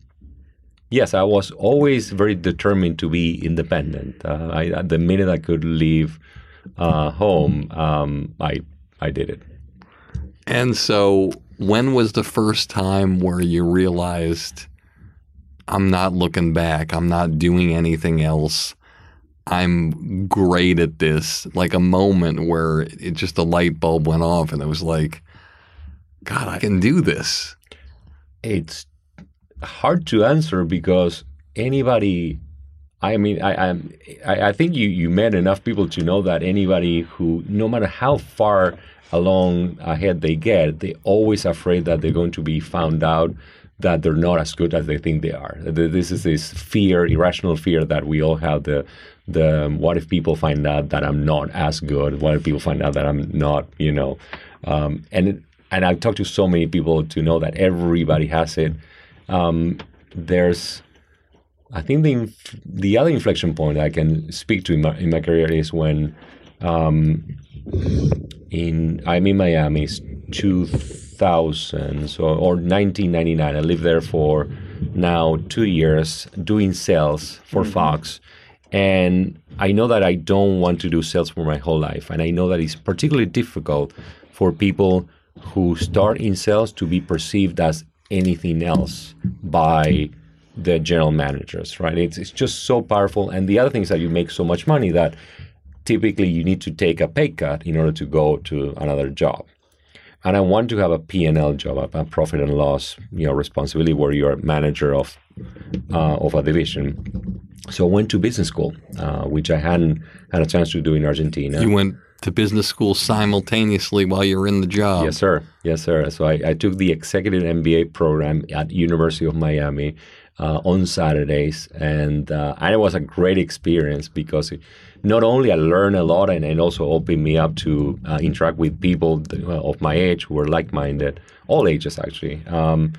Yes, I was always very determined to be independent. Uh, I, the minute I could leave uh, home, um, I I did it. And so, when was the first time where you realized, I'm not looking back, I'm not doing anything else, I'm great at this? Like a moment where it just the light bulb went off and it was like, God, I can do this. It's hard to answer because anybody. I mean, I, I, I think you, you met enough people to know that anybody who, no matter how far along ahead they get, they're always afraid that they're going to be found out that they're not as good as they think they are. This is this fear, irrational fear that we all have. The the um, what if people find out that I'm not as good? What if people find out that I'm not, you know? Um, and and I've talked to so many people to know that everybody has it. Um, there's I think the inf- the other inflection point I can speak to in my, in my career is when um, in I'm in Miami, it's 2000 so, or 1999. I lived there for now two years doing sales for Fox, and I know that I don't want to do sales for my whole life, and I know that it's particularly difficult for people who start in sales to be perceived as anything else by the general managers, right? It's, it's just so powerful. And the other thing is that you make so much money that typically you need to take a pay cut in order to go to another job. And I want to have a P&L job, a, profit and loss, you know, responsibility where you're manager of uh, of a division. So I went to business school, uh, which I hadn't had a chance to do in Argentina. You went to business school simultaneously while you're in the job. Yes, sir. Yes, sir. So I, I took the executive MBA program at University of Miami uh, on Saturdays, and uh, and it was a great experience because not only I learned a lot, and it also opened me up to uh, interact with people uh, of my age who were like-minded, all ages actually. Um,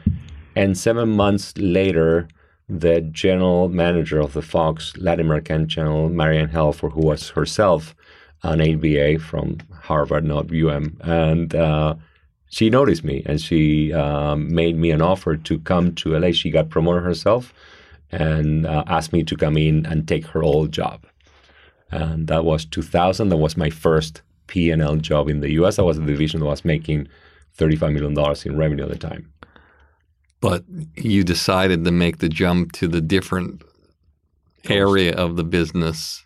and seven months later, the general manager of the Fox Latin American channel, Marianne Helfer, who was herself an MBA from Harvard, not UM, and uh, she noticed me and she um, made me an offer to come to LA. She got promoted herself and uh, asked me to come in and take her old job. And that was 2000. That was my first P&L job in the US. That was a division that was making $35 million in revenue at the time. But you decided to make the jump to the different area of the business.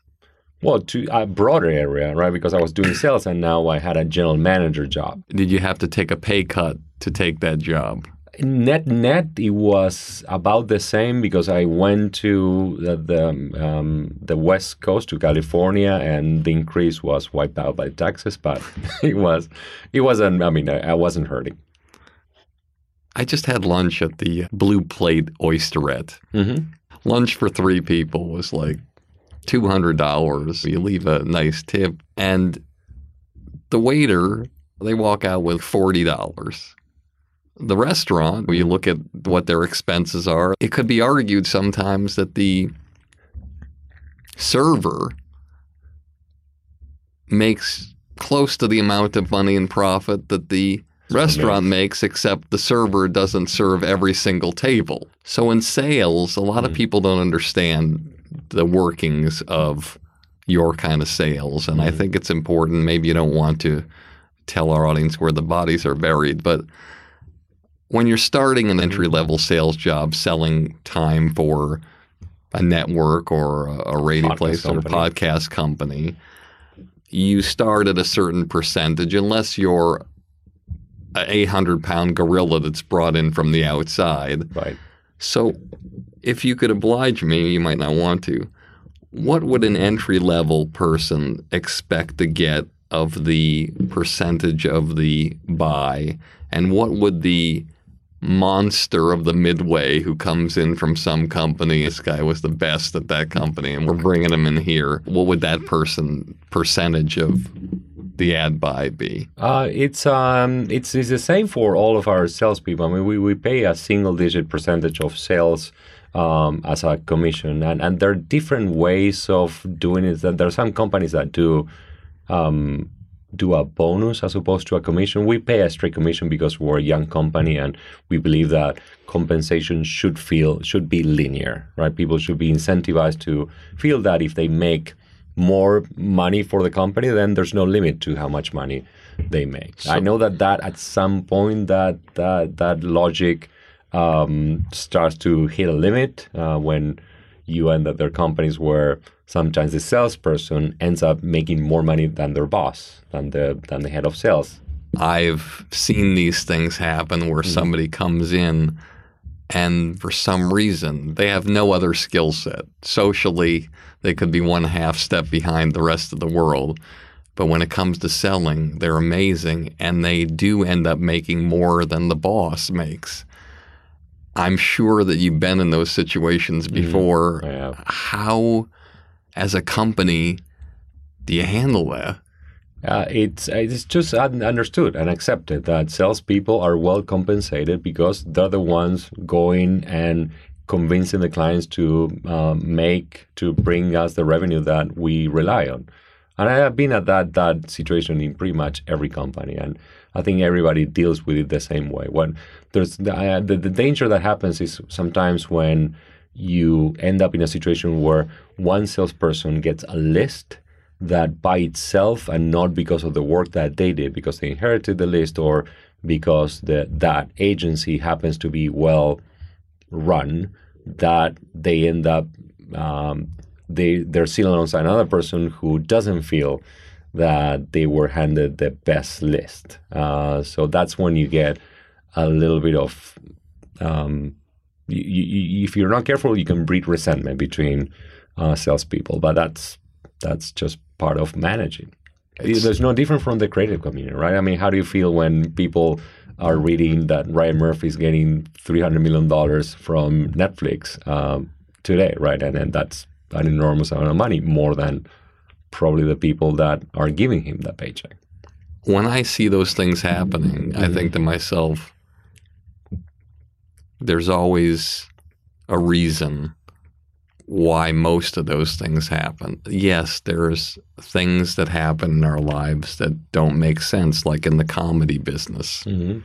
Well, to a broader area, right? Because I was doing sales and now I had a general manager job. Did you have to take a pay cut to take that job? net net it was about the same because I went to the the, um, the west coast to California and the increase was wiped out by taxes but it was it wasn't I mean I, I wasn't hurting I just had lunch at the Blue Plate Oysterette. mm-hmm. Lunch for three people was like two hundred dollars. You leave a nice tip, and the waiter they walk out with forty dollars. The restaurant, when you look at what their expenses are, it could be argued sometimes that the server makes close to the amount of money in profit that the restaurant makes, except the server doesn't serve every single table. So in sales, a lot of mm. people don't understand the workings of your kind of sales. And I mm-hmm. think it's important. Maybe you don't want to tell our audience where the bodies are buried, but when you're starting an mm-hmm. entry level sales job selling time for a network or a, a radio Podcast place or a podcast company, you start at a certain percentage unless you're a 800 pound gorilla that's brought in from the outside. right So, if you could oblige me, you might not want to. What would an entry level person expect to get of the percentage of the buy? And what would the monster of the midway who comes in from some company, this guy was the best at that company, and we're bringing him in here, what would that person percentage of the ad buy be? Uh, it's um, it's it's the same for all of our salespeople. I mean, we, we pay a single digit percentage of sales um, as a commission, and, and there are different ways of doing it. That there are some companies that do um, do a bonus as opposed to a commission. We pay a straight commission because we're a young company, and we believe that compensation should feel should be linear, right? People should be incentivized to feel that if they make more money for the company, then there's no limit to how much money they make. I know that that at some point that that that logic um, starts to hit a limit uh, when you end up there companies where sometimes the salesperson ends up making more money than their boss, than the than the head of sales. I've seen these things happen where somebody comes in and for some reason they have no other skill set. Socially, they could be one half step behind the rest of the world. But when it comes to selling, they're amazing and they do end up making more than the boss makes. I'm sure that you've been in those situations before. I have. How, as a company, do you handle that? Uh, it's it's just understood and accepted that salespeople are well compensated because they're the ones going and convincing the clients to uh, make to bring us the revenue that we rely on. And I have been at that that situation in pretty much every company, and I think everybody deals with it the same way. When there's the, uh, the the danger that happens is sometimes when you end up in a situation where one salesperson gets a list that by itself and not because of the work that they did, because they inherited the list or because the, that agency happens to be well run, that they end up um, they they're sitting alongside another person who doesn't feel that they were handed the best list. Uh, so that's when you get a little bit of um, you, you, if you're not careful, you can breed resentment between uh, salespeople. But that's that's just part of managing. There's no different from the creative community, right? I mean, how do you feel when people are reading that Ryan Murphy is getting 300 million dollars from Netflix um, today, right? And then that's an enormous amount of money, more than probably the people that are giving him that paycheck. When I see those things happening, I think to myself, there's always a reason why most of those things happen. Yes, there's things that happen in our lives that don't make sense, like in the comedy business. Mm-hmm.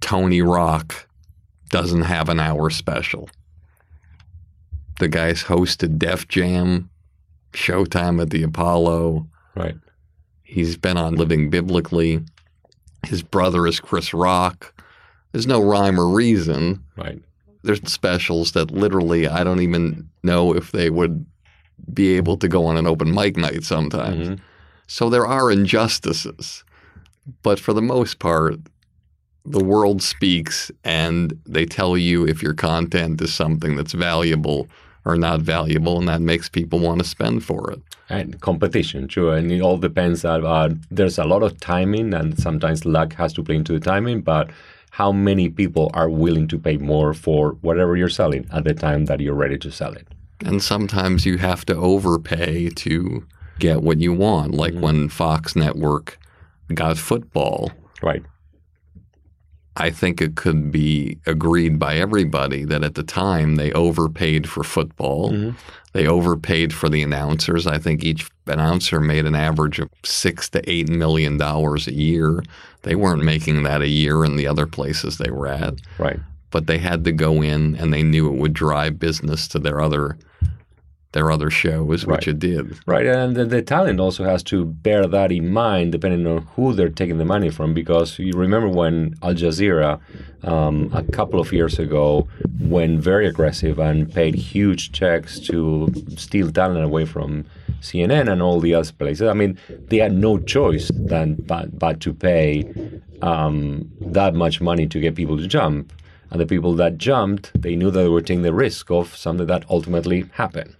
Tony Rock doesn't have an hour special. The guy's hosted Def Jam, Showtime at the Apollo. Right. He's been on Living Biblically. His brother is Chris Rock. There's no rhyme or reason. Right. There's specials that literally I don't even know if they would be able to go on an open mic night sometimes. Mm-hmm. So there are injustices. But for the most part, the world speaks and they tell you if your content is something that's valuable or not valuable, and that makes people want to spend for it. And competition, true. And it all depends. On, uh, there's a lot of timing, and sometimes luck has to play into the timing. But how many people are willing to pay more for whatever you're selling at the time that you're ready to sell it? And sometimes you have to overpay to get what you want, like when Fox Network got football. Right. I think it could be agreed by everybody that at the time they overpaid for football. Mm-hmm. They overpaid for the announcers. I think each announcer made an average of six to eight million dollars a year. They weren't making that a year in the other places they were at, Right. but they had to go in and they knew it would drive business to their other their other shows, which Right. it did. Right, and the, the talent also has to bear that in mind, depending on who they're taking the money from. Because you remember when Al Jazeera, um, a couple of years ago, went very aggressive and paid huge checks to steal talent away from CNN and all the other places. I mean, they had no choice than but, but to pay um, that much money to get people to jump. And the people that jumped, they knew that they were taking the risk of something that ultimately happened.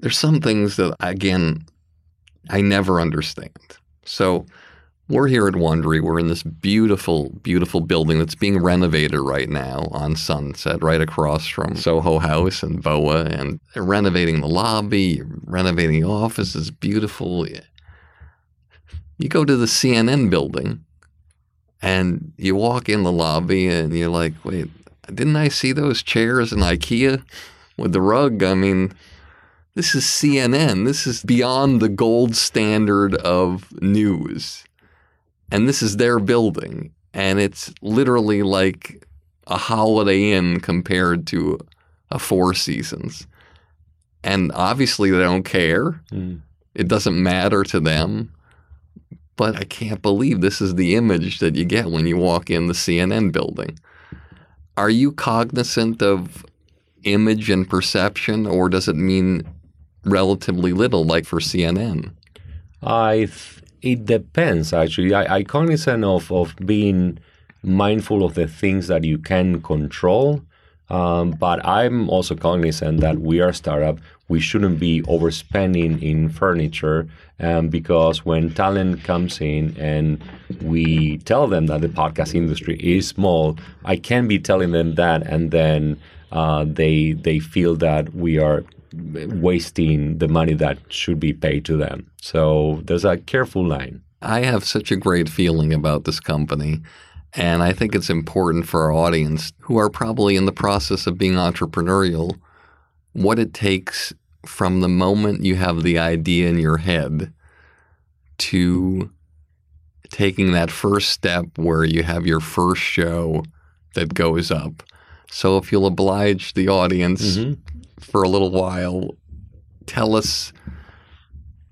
There's some things that again I never understand. So we're here at Wondery. We're in this beautiful, beautiful building that's being renovated right now on Sunset, right across from Soho House and Boa, and renovating the lobby, renovating the offices. Beautiful. You go to the CNN building, and you walk in the lobby, and you're like, "Wait, didn't I see those chairs in IKEA with the rug?" I mean. This is CNN. This is beyond the gold standard of news. And this is their building. And it's literally like a Holiday Inn compared to a Four Seasons. And obviously, they don't care. Hmm. It doesn't matter to them. But I can't believe this is the image that you get when you walk in the CNN building. Are you cognizant of image and perception, or does it mean relatively little, like for CNN? I th- it depends actually. I, I cognizant of, of being mindful of the things that you can control. Um, but I'm also cognizant that we are a startup. We shouldn't be overspending in furniture um, because when talent comes in and we tell them that the podcast industry is small, I can be telling them that, and then uh, they they feel that we are wasting the money that should be paid to them. So there's a careful line. I have such a great feeling about this company. And I think it's important for our audience who are probably in the process of being entrepreneurial what it takes from the moment you have the idea in your head to taking that first step where you have your first show that goes up. So if you'll oblige the audience mm-hmm. For a little while, tell us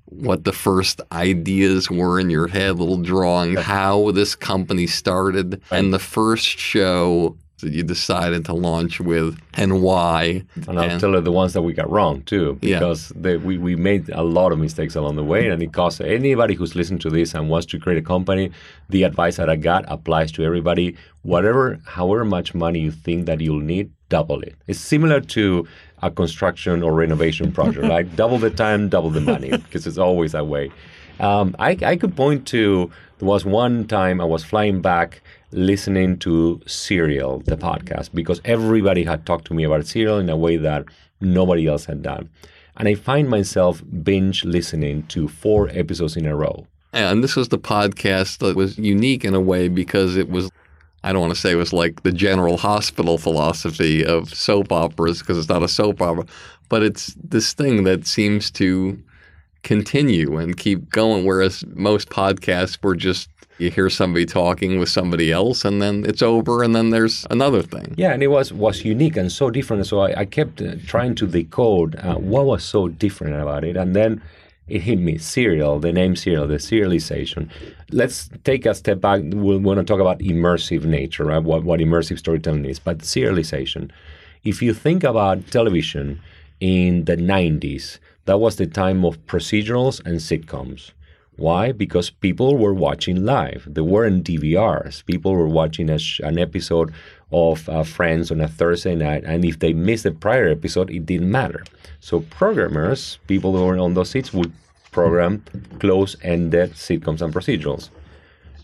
what the first ideas were in your head, little drawing, how this company started, and the first show that you decided to launch with, and why. And I'll tell you the ones that we got wrong too, Yeah. because they, we, we made a lot of mistakes along the way. And it costs anybody who's listening to this and wants to create a company, the advice that I got applies to everybody. Whatever, however much money you think that you'll need, double it. It's similar to a construction or renovation project, like double the time, double the money, because it's always that way. Um, I, I could point to there was one time I was flying back listening to Serial, the podcast, because everybody had talked to me about Serial in a way that nobody else had done. And I find myself binge listening to four episodes in a row. And this was the podcast that was unique in a way because it was, I don't want to say it was like the general hospital philosophy of soap operas because it's not a soap opera, but it's this thing that seems to continue and keep going. Whereas most podcasts were just, you hear somebody talking with somebody else and then it's over and then there's another thing. Yeah, and it was was unique and so different. So I, I kept uh, trying to decode uh, what was so different about it, and then it hit me: serial, the name serial, the serialization. Let's take a step back. We want to talk about immersive nature, right? What what immersive storytelling is, but serialization. If you think about television in the '90s, that was the time of procedurals and sitcoms. Why? Because people were watching live. They weren't DVRs. People were watching a an episode of uh, Friends on a Thursday night, and if they missed the prior episode, it didn't matter. So programmers, people who were on those seats, would program close-ended sitcoms and procedurals.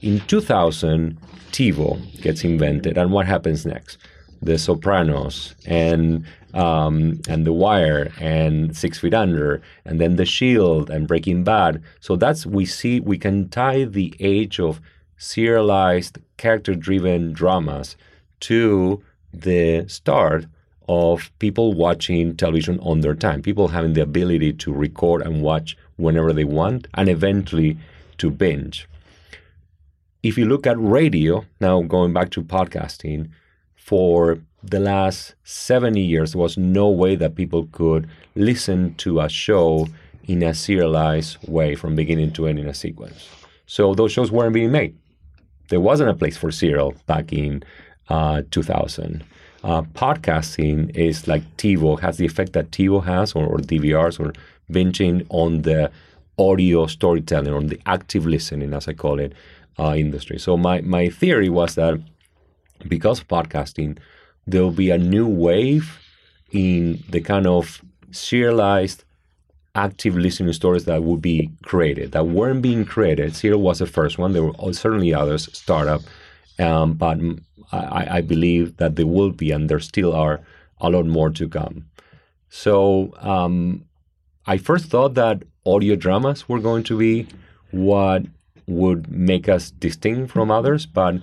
In 2000, TiVo gets invented, and what happens next? The Sopranos and um, and The Wire and Six Feet Under, and then The Shield and Breaking Bad. So that's we see we can tie the age of serialized, character-driven dramas to the start of people watching television on their time, people having the ability to record and watch whenever they want, and eventually to binge. If you look at radio, now going back to podcasting, for the last 70 years, there was no way that people could listen to a show in a serialized way from beginning to end in a sequence. So those shows weren't being made. There wasn't a place for serial back in uh, 2000. Uh, podcasting is like TiVo, has the effect that TiVo has, or, or DVRs, or binging on the audio storytelling, on the active listening, as I call it, uh, industry. So my, my theory was that because of podcasting, there will be a new wave in the kind of serialized active listening stories that would be created that weren't being created. Serial was the first one. There were certainly others, startup, um, but I, I believe that there will be, and there still are a lot more to come. So um, I first thought that audio dramas were going to be what would make us distinct from others, but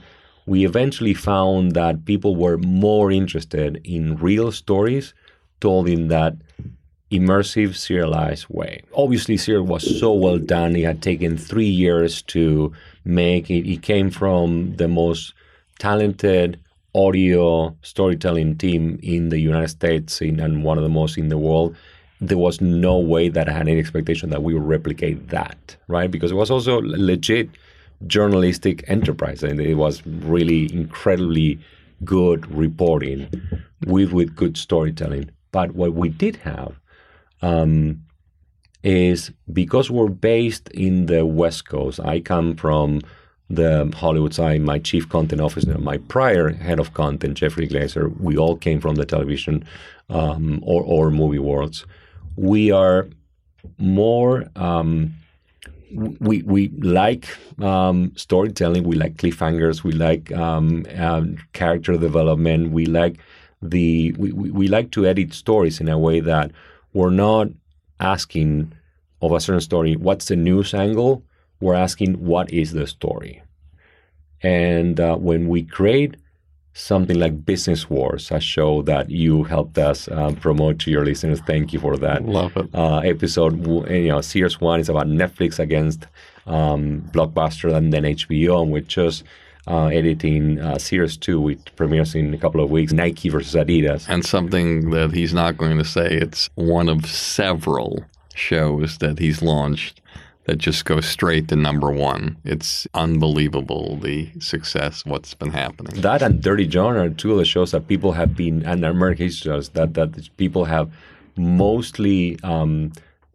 we eventually found that people were more interested in real stories told in that immersive serialized way. Obviously, Serial was so well done. It had taken three years to make it. It came from the most talented audio storytelling team in the United States in, and one of the most in the world. There was no way that I had any expectation that we would replicate that, right? Because it was also legit journalistic enterprise and it was really incredibly good reporting with with good storytelling. But what we did have um, is because we're based in the West Coast. I come from the Hollywood side, my chief content officer, my prior head of content, Jeffrey Glazer, we all came from the television um, or, or movie worlds. We are more um, we we like um, storytelling. We like cliffhangers. We like um, um, character development. We like the we, we, we like to edit stories in a way that we're not asking of a certain story what's the news angle. We're asking what is the story. And uh, when we create something like Business Wars, a show that you helped us um, promote to your listeners. Thank you for that. Love it. Uh, episode, you know, Series 1 is about Netflix against um, Blockbuster and then HBO, and we're just uh, editing uh, Series 2, which premieres in a couple of weeks, Nike versus Adidas. And something that he's not going to say, it's one of several shows that he's launched that just goes straight to number one. It's unbelievable the success, what's been happening. That and Dirty John are two of the shows that people have been, and American History shows that, that people have mostly. Um,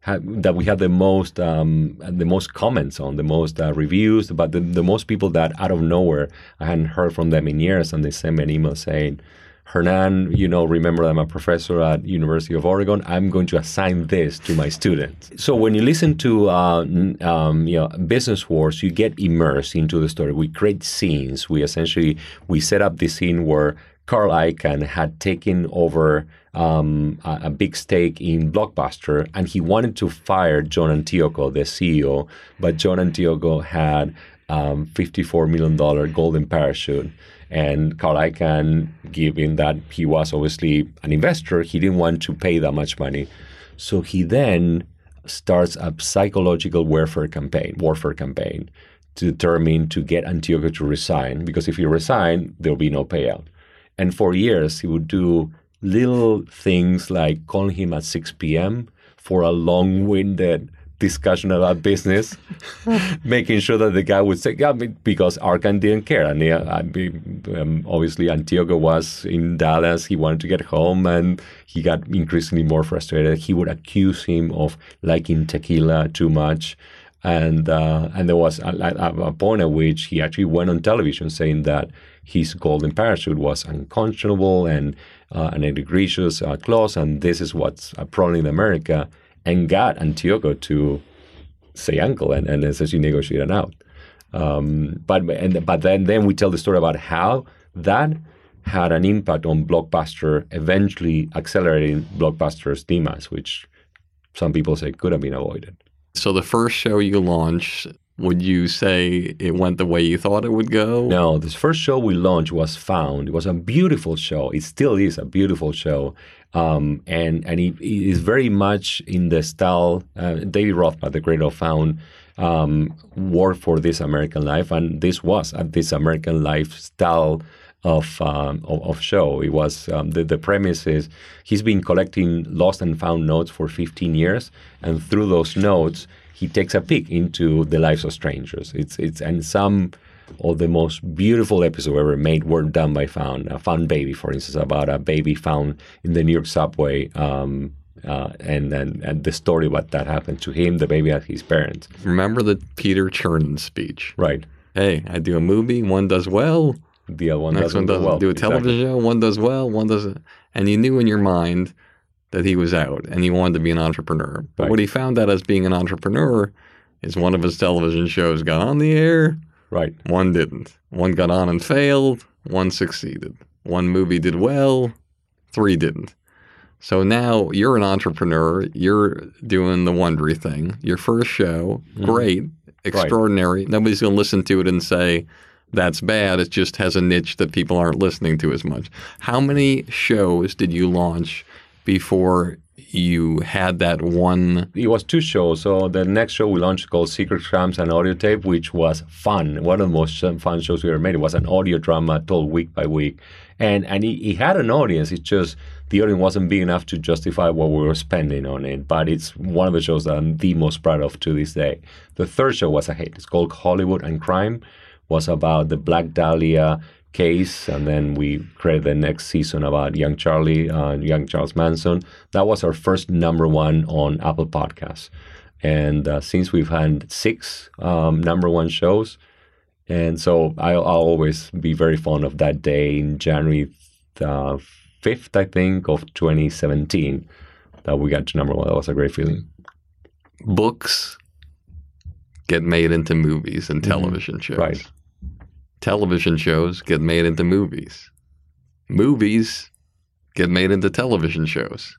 ha- that we have the most um, the most comments on, the most uh, reviews, but the, the most people that out of nowhere I hadn't heard from them in years, and they send me an email saying, Hernan, you know, remember I'm a professor at University of Oregon. I'm going to assign this to my students. So when you listen to uh, um, you know Business Wars, you get immersed into the story. We create scenes. We essentially we set up the scene where Carl Icahn had taken over um, a, a, big stake in Blockbuster, and he wanted to fire John Antioco, the CEO, but John Antioco had um, $54 million golden parachute. And Carl Icahn, given that he was obviously an investor, he didn't want to pay that much money. So he then starts a psychological warfare campaign, warfare campaign to determine to get Antioco to resign. Because if he resigned, there'll be no payout. And for years, he would do little things like calling him at 6 p.m. for a long winded discussion about business, making sure that the guy would say, yeah, because Icahn didn't care. And he, um, obviously, Antioco was in Dallas. He wanted to get home and he got increasingly more frustrated. He would accuse him of liking tequila too much. And, uh, and there was a, a, point at which he actually went on television saying that his golden parachute was unconscionable and uh, an egregious uh, clause, and this is what's a problem in America and got Antioco to say uncle and, and essentially negotiate an out. Um, but and but then then we tell the story about how that had an impact on Blockbuster, eventually accelerating Blockbuster's demise, which some people say could have been avoided. So the first show you launched, would you say it went the way you thought it would go? No, this first show we launched was Found. It was a beautiful show. It still is a beautiful show. Um, and and he, he, is very much in the style uh, David Rothbart, the creator of Found, um, worked for this American life, and this was uh, this American lifestyle of, um, of, of show. It was um, the the premise is he's been collecting lost and found notes for 15 years, and through those notes he takes a peek into the lives of strangers. It's it's and some of the most beautiful episodes ever made were done by Found. A Found Baby, for instance, about a baby found in the New York subway. Um, uh, and, and and the story what that happened to him, the baby, and his parents. Remember the Peter Chernin speech, right? Hey, I do a movie, one does well, the other one next doesn't one doesn't well. do a television exactly. show, one does well, one doesn't, and you knew in your mind that he was out and he wanted to be an entrepreneur. But Right. what he found out as being an entrepreneur is one of his television shows got on the air, Right. one didn't. One got on and failed, one succeeded. One movie did well, three didn't. So now you're an entrepreneur, you're doing the Wondery thing. Your first show, mm-hmm. great, extraordinary. Nobody's going to listen to it and say, that's bad. It just has a niche that people aren't listening to as much. How many shows did you launch before you had that one? It was two shows. So the next show we launched called Secret Crimes and Audio Tape, which was fun. One of the most fun shows we ever made. It was an audio drama told week by week. And and it, it had an audience. It's just the audience wasn't big enough to justify what we were spending on it. But it's one of the shows that I'm the most proud of to this day. The third show was a hit. It's called Hollywood and Crime. Was about the Black Dahlia case, and then we created the next season about young Charlie, uh, young Charles Manson. That was our first number one on Apple Podcasts, and uh, since we've had six um, number one shows, And so I'll, I'll always be very fond of that day in January 5th, I think, of 2017 that we got to number one. That was a great feeling. Books get made into movies and television shows. Mm-hmm. Right. Television shows get made into movies. Movies get made into television shows.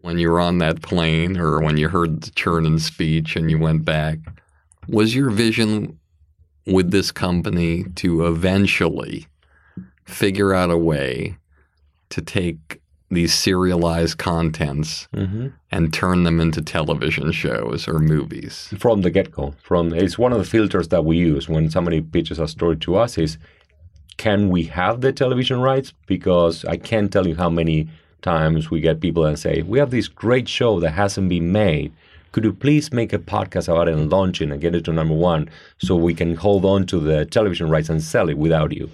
When you were on that plane or when you heard the Chernin speech and you went back, was your vision with this company to eventually figure out a way to take these serialized contents Mm-hmm. and turn them into television shows or movies? from the get-go. From it's one of the filters that we use when somebody pitches a story to us is can we have the television rights? Because i can't tell you how many times we get people and say we have this great show that hasn't been made. Could you please make a podcast about it and launch it and get it to number one so we can hold on to the television rights and sell it without you?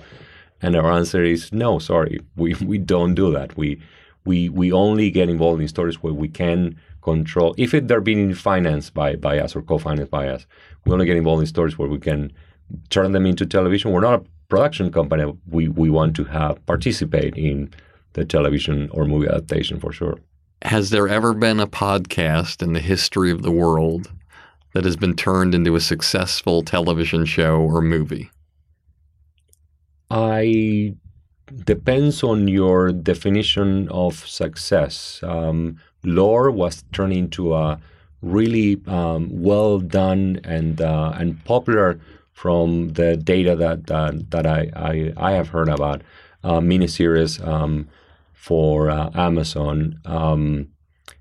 And our answer is no sorry. We, we don't do that. We we we only get involved in stories where we can control if it, they're being financed by by us or co-financed by us we only get involved in stories where we can turn them into television. We're not a production company. We we want to have participate in the television or movie adaptation for sure. Has there ever been a podcast in the history of the world that has been turned into a successful television show or movie? I depends on your definition of success. Um, Lore was turned into a really um, well done and uh, and popular from the data that that, that I, I I have heard about uh, miniseries um, for uh, Amazon. Um,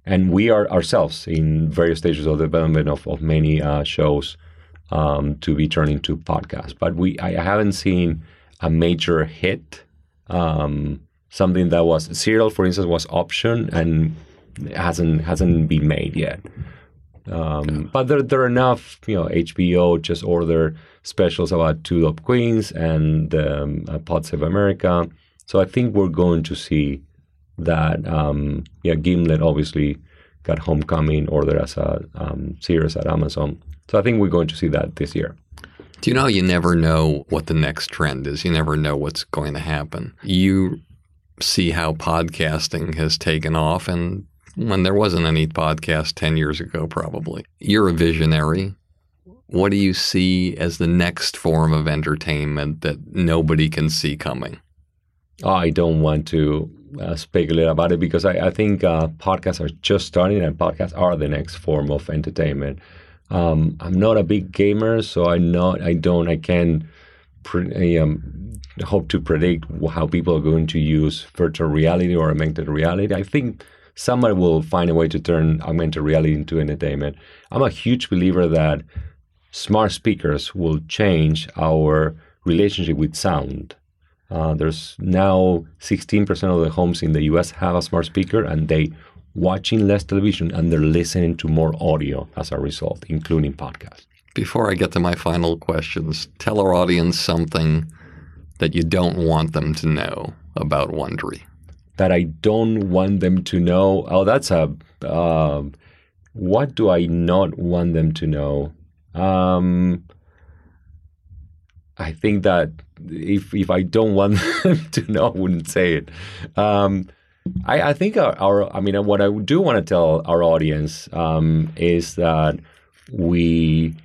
and we are ourselves in various stages of development of, of many uh, shows um, to be turned into podcasts. But we I haven't seen a major hit. Um, something that was serial, for instance, was option and hasn't hasn't been made yet. Um, but there, there are enough, you know, HBO just order specials about Two Dope Queens and um, uh, Pod Save America. So I think we're going to see that. Um, yeah, Gimlet obviously got Homecoming ordered as a um, series at Amazon. So I think we're going to see that this year. Do you know you never know what the next trend is? You never know what's going to happen. You see how podcasting has taken off, and when there wasn't any podcast 10 years ago, probably. You're a visionary. What do you see as the next form of entertainment that nobody can see coming? I don't want to uh, speculate about it because I, I think uh, podcasts are just starting and podcasts are the next form of entertainment. Um, I'm not a big gamer, so I not I don't I can pre- um, hope to predict how people are going to use virtual reality or augmented reality. I think somebody will find a way to turn augmented reality into entertainment. I'm a huge believer that smart speakers will change our relationship with sound. Uh, there's now 16% of the homes in the US have a smart speaker and they watching less television and they're listening to more audio as a result, including podcasts. Before I get to my final questions, tell our audience something that you don't want them to know about Wondery. That I don't want them to know. Oh, that's a. Um, what do I not want them to know? Um, I think that if if I don't want them to know, I wouldn't say it. Um, I, I think our, our, I mean, what I do want to tell our audience um, is that we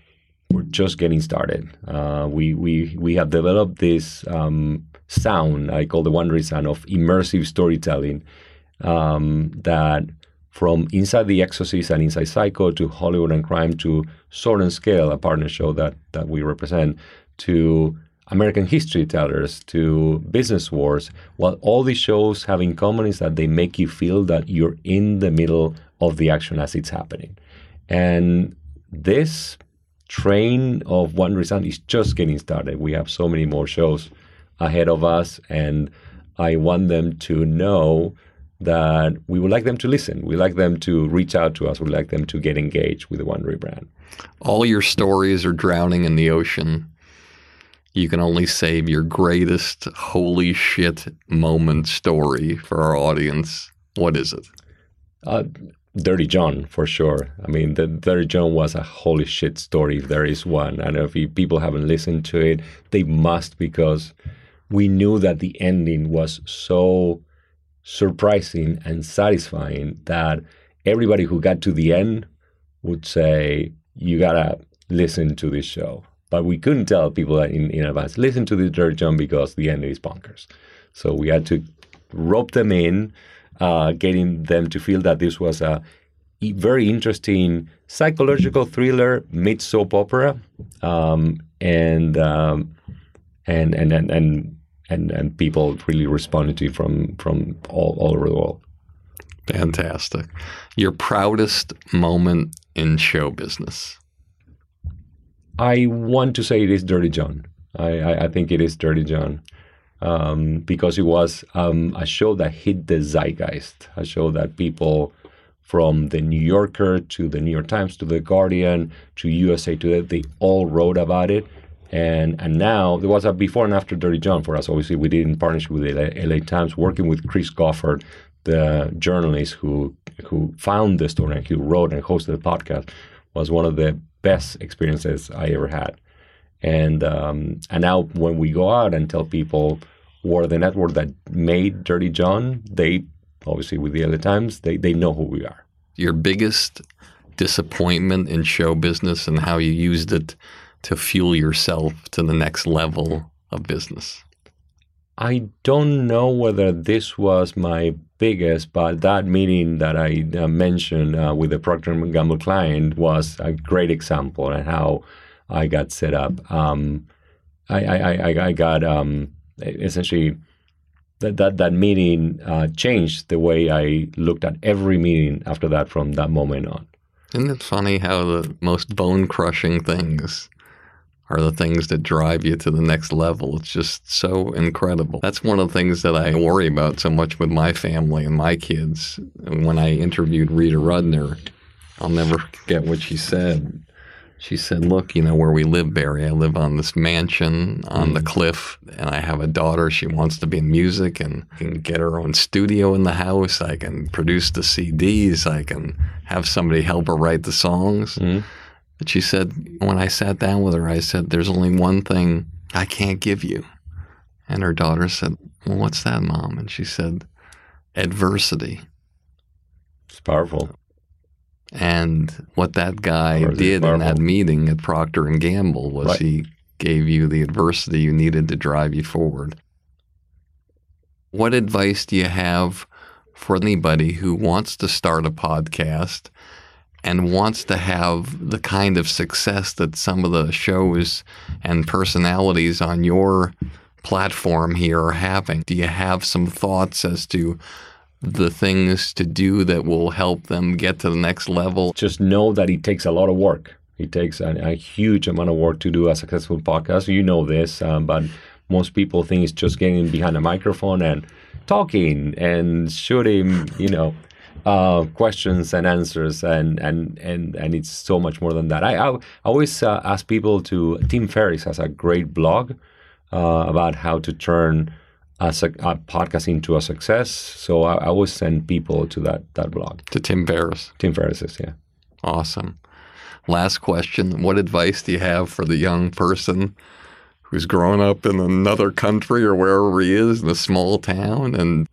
we're just getting started. Uh, we we we have developed this um, sound I call the Wondery sound of immersive storytelling um, that from Inside the Exorcist and Inside Psycho to Hollywood and Crime to Sword and Scale, a partner show that that we represent, to American History Tellers to Business Wars, what all these shows have in common is that they make you feel that you're in the middle of the action as it's happening. And this train of Wondery Sound is just getting started. We have so many more shows ahead of us, and I want them to know that we would like them to listen. We like them to reach out to us. We like them to get engaged with the Wondery brand. All your stories are drowning in the ocean. You can only save your greatest holy shit moment story for our audience. What is it? Uh, Dirty John for sure. I mean, the Dirty John was a holy shit story if there is one. And if you, people haven't listened to it, they must because we knew that the ending was so surprising and satisfying that everybody who got to the end would say, "You gotta listen to this show." But we couldn't tell people in, in advance, listen to the Dirty John because the end is bonkers. So we had to rope them in uh, getting them to feel that this was a very interesting psychological thriller mid soap opera, um, and, um, and and and and and and people really responded to from from all, all over the world. Fantastic. Your proudest moment in show business. I want to say it is Dirty John. I, I, I think it is Dirty John um, because it was um, a show that hit the zeitgeist, a show that people from the New Yorker to the New York Times to the Guardian to USA Today, they all wrote about it. And and now there was a before and after Dirty John for us. Obviously, we did in partnership with LA, LA Times, working with Chris Goffard, the journalist who who found the story and who wrote and hosted the podcast, was one of the best experiences I ever had. And um, and now when we go out and tell people we're the network that made Dirty John, they obviously with the other Times, they, they know who we are. Your biggest disappointment in show business and how you used it to fuel yourself to the next level of business. I don't know whether this was my biggest, but that meeting that I uh, mentioned uh, with the Procter & Gamble client was a great example and how I got set up. Um, I, I, I, I got um, essentially that that, that meeting uh, changed the way I looked at every meeting after that from that moment on. Isn't it funny how the most bone crushing things are the things that drive you to the next level? It's just so incredible. That's one of the things that I worry about so much with my family and my kids. When I interviewed Rita Rudner, I'll never forget what she said she said, Look, you know, where we live, Barry, I live on this mansion on the mm-hmm. cliff, and I have a daughter. She wants to be in music and can get her own studio in the house. I can produce the CDs. I can have somebody help her write the songs. Mm-hmm. But she said, when I sat down with her, I said, There's only one thing I can't give you. And her daughter said, Well, what's that, mom? And she said, Adversity. It's powerful. And what that guy did in that meeting at Procter and Gamble was Right. he gave you the adversity you needed to drive you forward. What advice do you have for anybody who wants to start a podcast and wants to have the kind of success that some of the shows and personalities on your platform here are having? Do you have some thoughts as to the things to do that will help them get to the next level? just know that it takes a lot of work. It takes a, a huge amount of work to do a successful podcast. You know this, um, but most people think it's just getting behind a microphone and talking and shooting, you know, uh, questions and answers, and and and and it's so much more than that. I, I always uh, ask people to. Tim Ferriss has a great blog uh, about how to turn a, a podcast into a success. So I, I always send people to that that blog. To Tim Ferriss. Tim Ferriss's, yeah. Awesome. Last question. What advice do you have for the young person who's grown up in another country or wherever he is in a small town and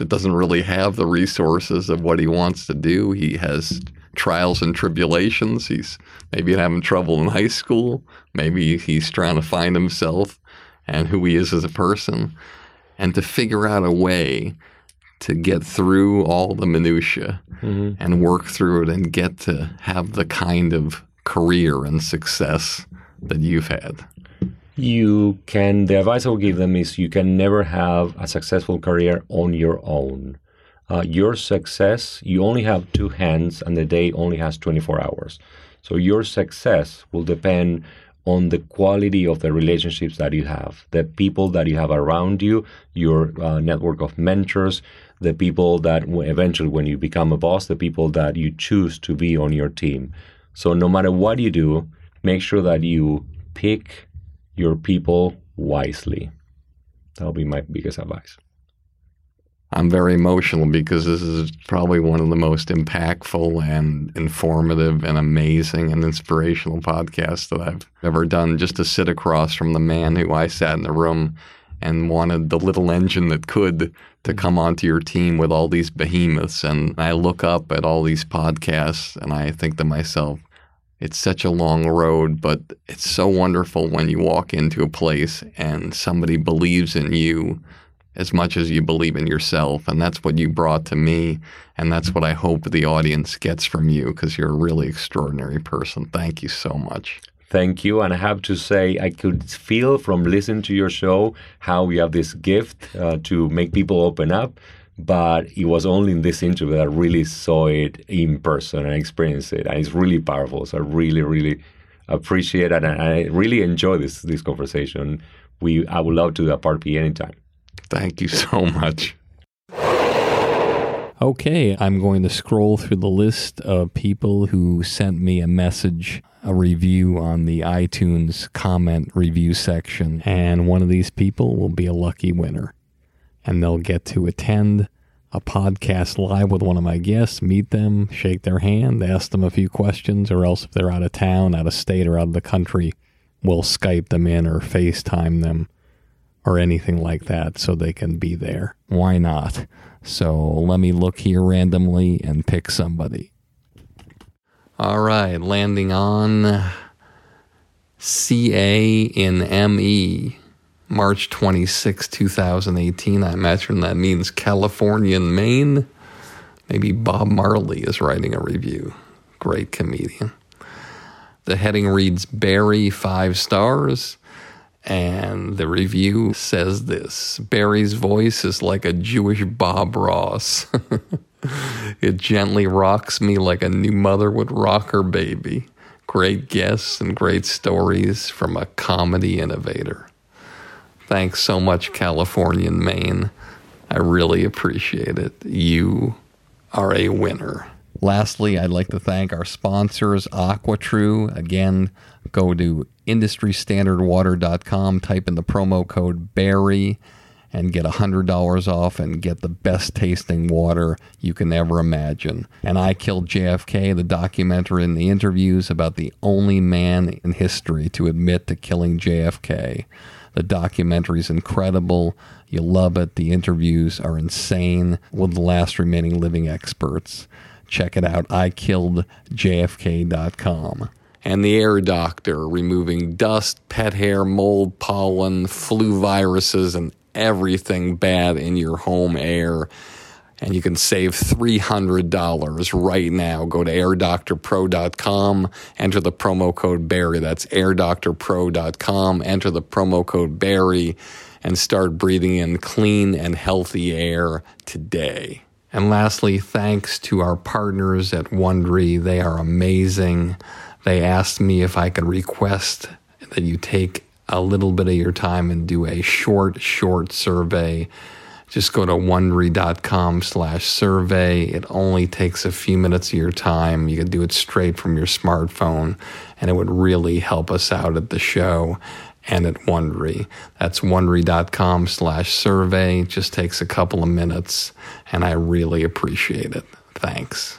that doesn't really have the resources of what he wants to do? He has trials and tribulations. He's maybe having trouble in high school. Maybe he's trying to find himself and who he is as a person. And to figure out a way to get through all the minutia mm-hmm. and work through it and get to have the kind of career and success that you've had. You can, the advice I would give them is you can never have a successful career on your own. Uh, your success, you only have two hands and the day only has 24 hours. So your success will depend on the quality of the relationships that you have, the people that you have around you, your uh, network of mentors, the people that eventually, when you become a boss, the people that you choose to be on your team. So no matter what you do, make sure that you pick your people wisely. That'll be my biggest advice. I'm very emotional because this is probably one of the most impactful and informative and amazing and inspirational podcasts that I've ever done. Just to sit across from the man who I sat in the room and wanted the little engine that could to come onto your team with all these behemoths. And I look up at all these podcasts and I think to myself, it's such a long road, but it's so wonderful when you walk into a place and somebody believes in you as much as you believe in yourself. And that's what you brought to me. And that's what I hope the audience gets from you because you're a really extraordinary person. Thank you so much. Thank you. And I have to say, I could feel from listening to your show how you have this gift uh, to make people open up. But it was only in this interview that I really saw it in person and experienced it. And it's really powerful. So I really, really appreciate it. And I really enjoy this this conversation. We I would love to do a part B anytime. Thank you so much. Okay, I'm going to scroll through the list of people who sent me a message, a review on the iTunes comment review section, and one of these people will be a lucky winner. And they'll get to attend a podcast live with one of my guests, meet them, shake their hand, ask them a few questions, or else if they're out of town, out of state, or out of the country, we'll Skype them in or FaceTime them or anything like that so they can be there. Why not? So let me look here randomly and pick somebody. All right, landing on CA in ME, March 26, 2018. I imagine that means Californian, Maine. Maybe Bob Marley is writing a review. Great comedian. The heading reads Barry, five stars. And the review says this Barry's voice is like a Jewish Bob Ross. it gently rocks me like a new mother would rock her baby. Great guests and great stories from a comedy innovator. Thanks so much, Californian Maine. I really appreciate it. You are a winner. Lastly, I'd like to thank our sponsors, AquaTrue. Again, go to industrystandardwater.com, type in the promo code BARRY, and get $100 off and get the best tasting water you can ever imagine. And I Killed JFK, the documentary and the interviews about the only man in history to admit to killing JFK. The documentary is incredible. You love it. The interviews are insane with the last remaining living experts. Check it out. I killed IKilledJFK.com. And the air doctor, removing dust, pet hair, mold, pollen, flu viruses, and everything bad in your home air. And you can save $300 right now. Go to airdoctorpro.com, enter the promo code Barry. That's airdoctorpro.com, enter the promo code Barry, and start breathing in clean and healthy air today. And lastly, thanks to our partners at Wondery. They are amazing. They asked me if I could request that you take a little bit of your time and do a short, short survey. Just go to wondery.com slash survey. It only takes a few minutes of your time. You can do it straight from your smartphone, and it would really help us out at the show and at Wondery. That's wondery.com slash survey. Just takes a couple of minutes, and I really appreciate it. Thanks.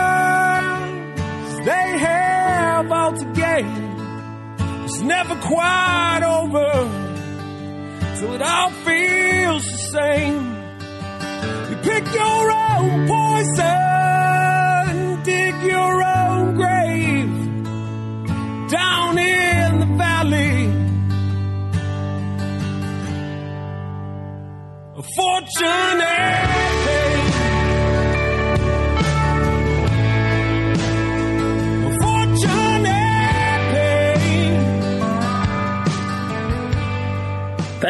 they have all to gain. It's never quite over till it all feels the same. You pick your own poison, dig your own grave down in the valley. A fortune.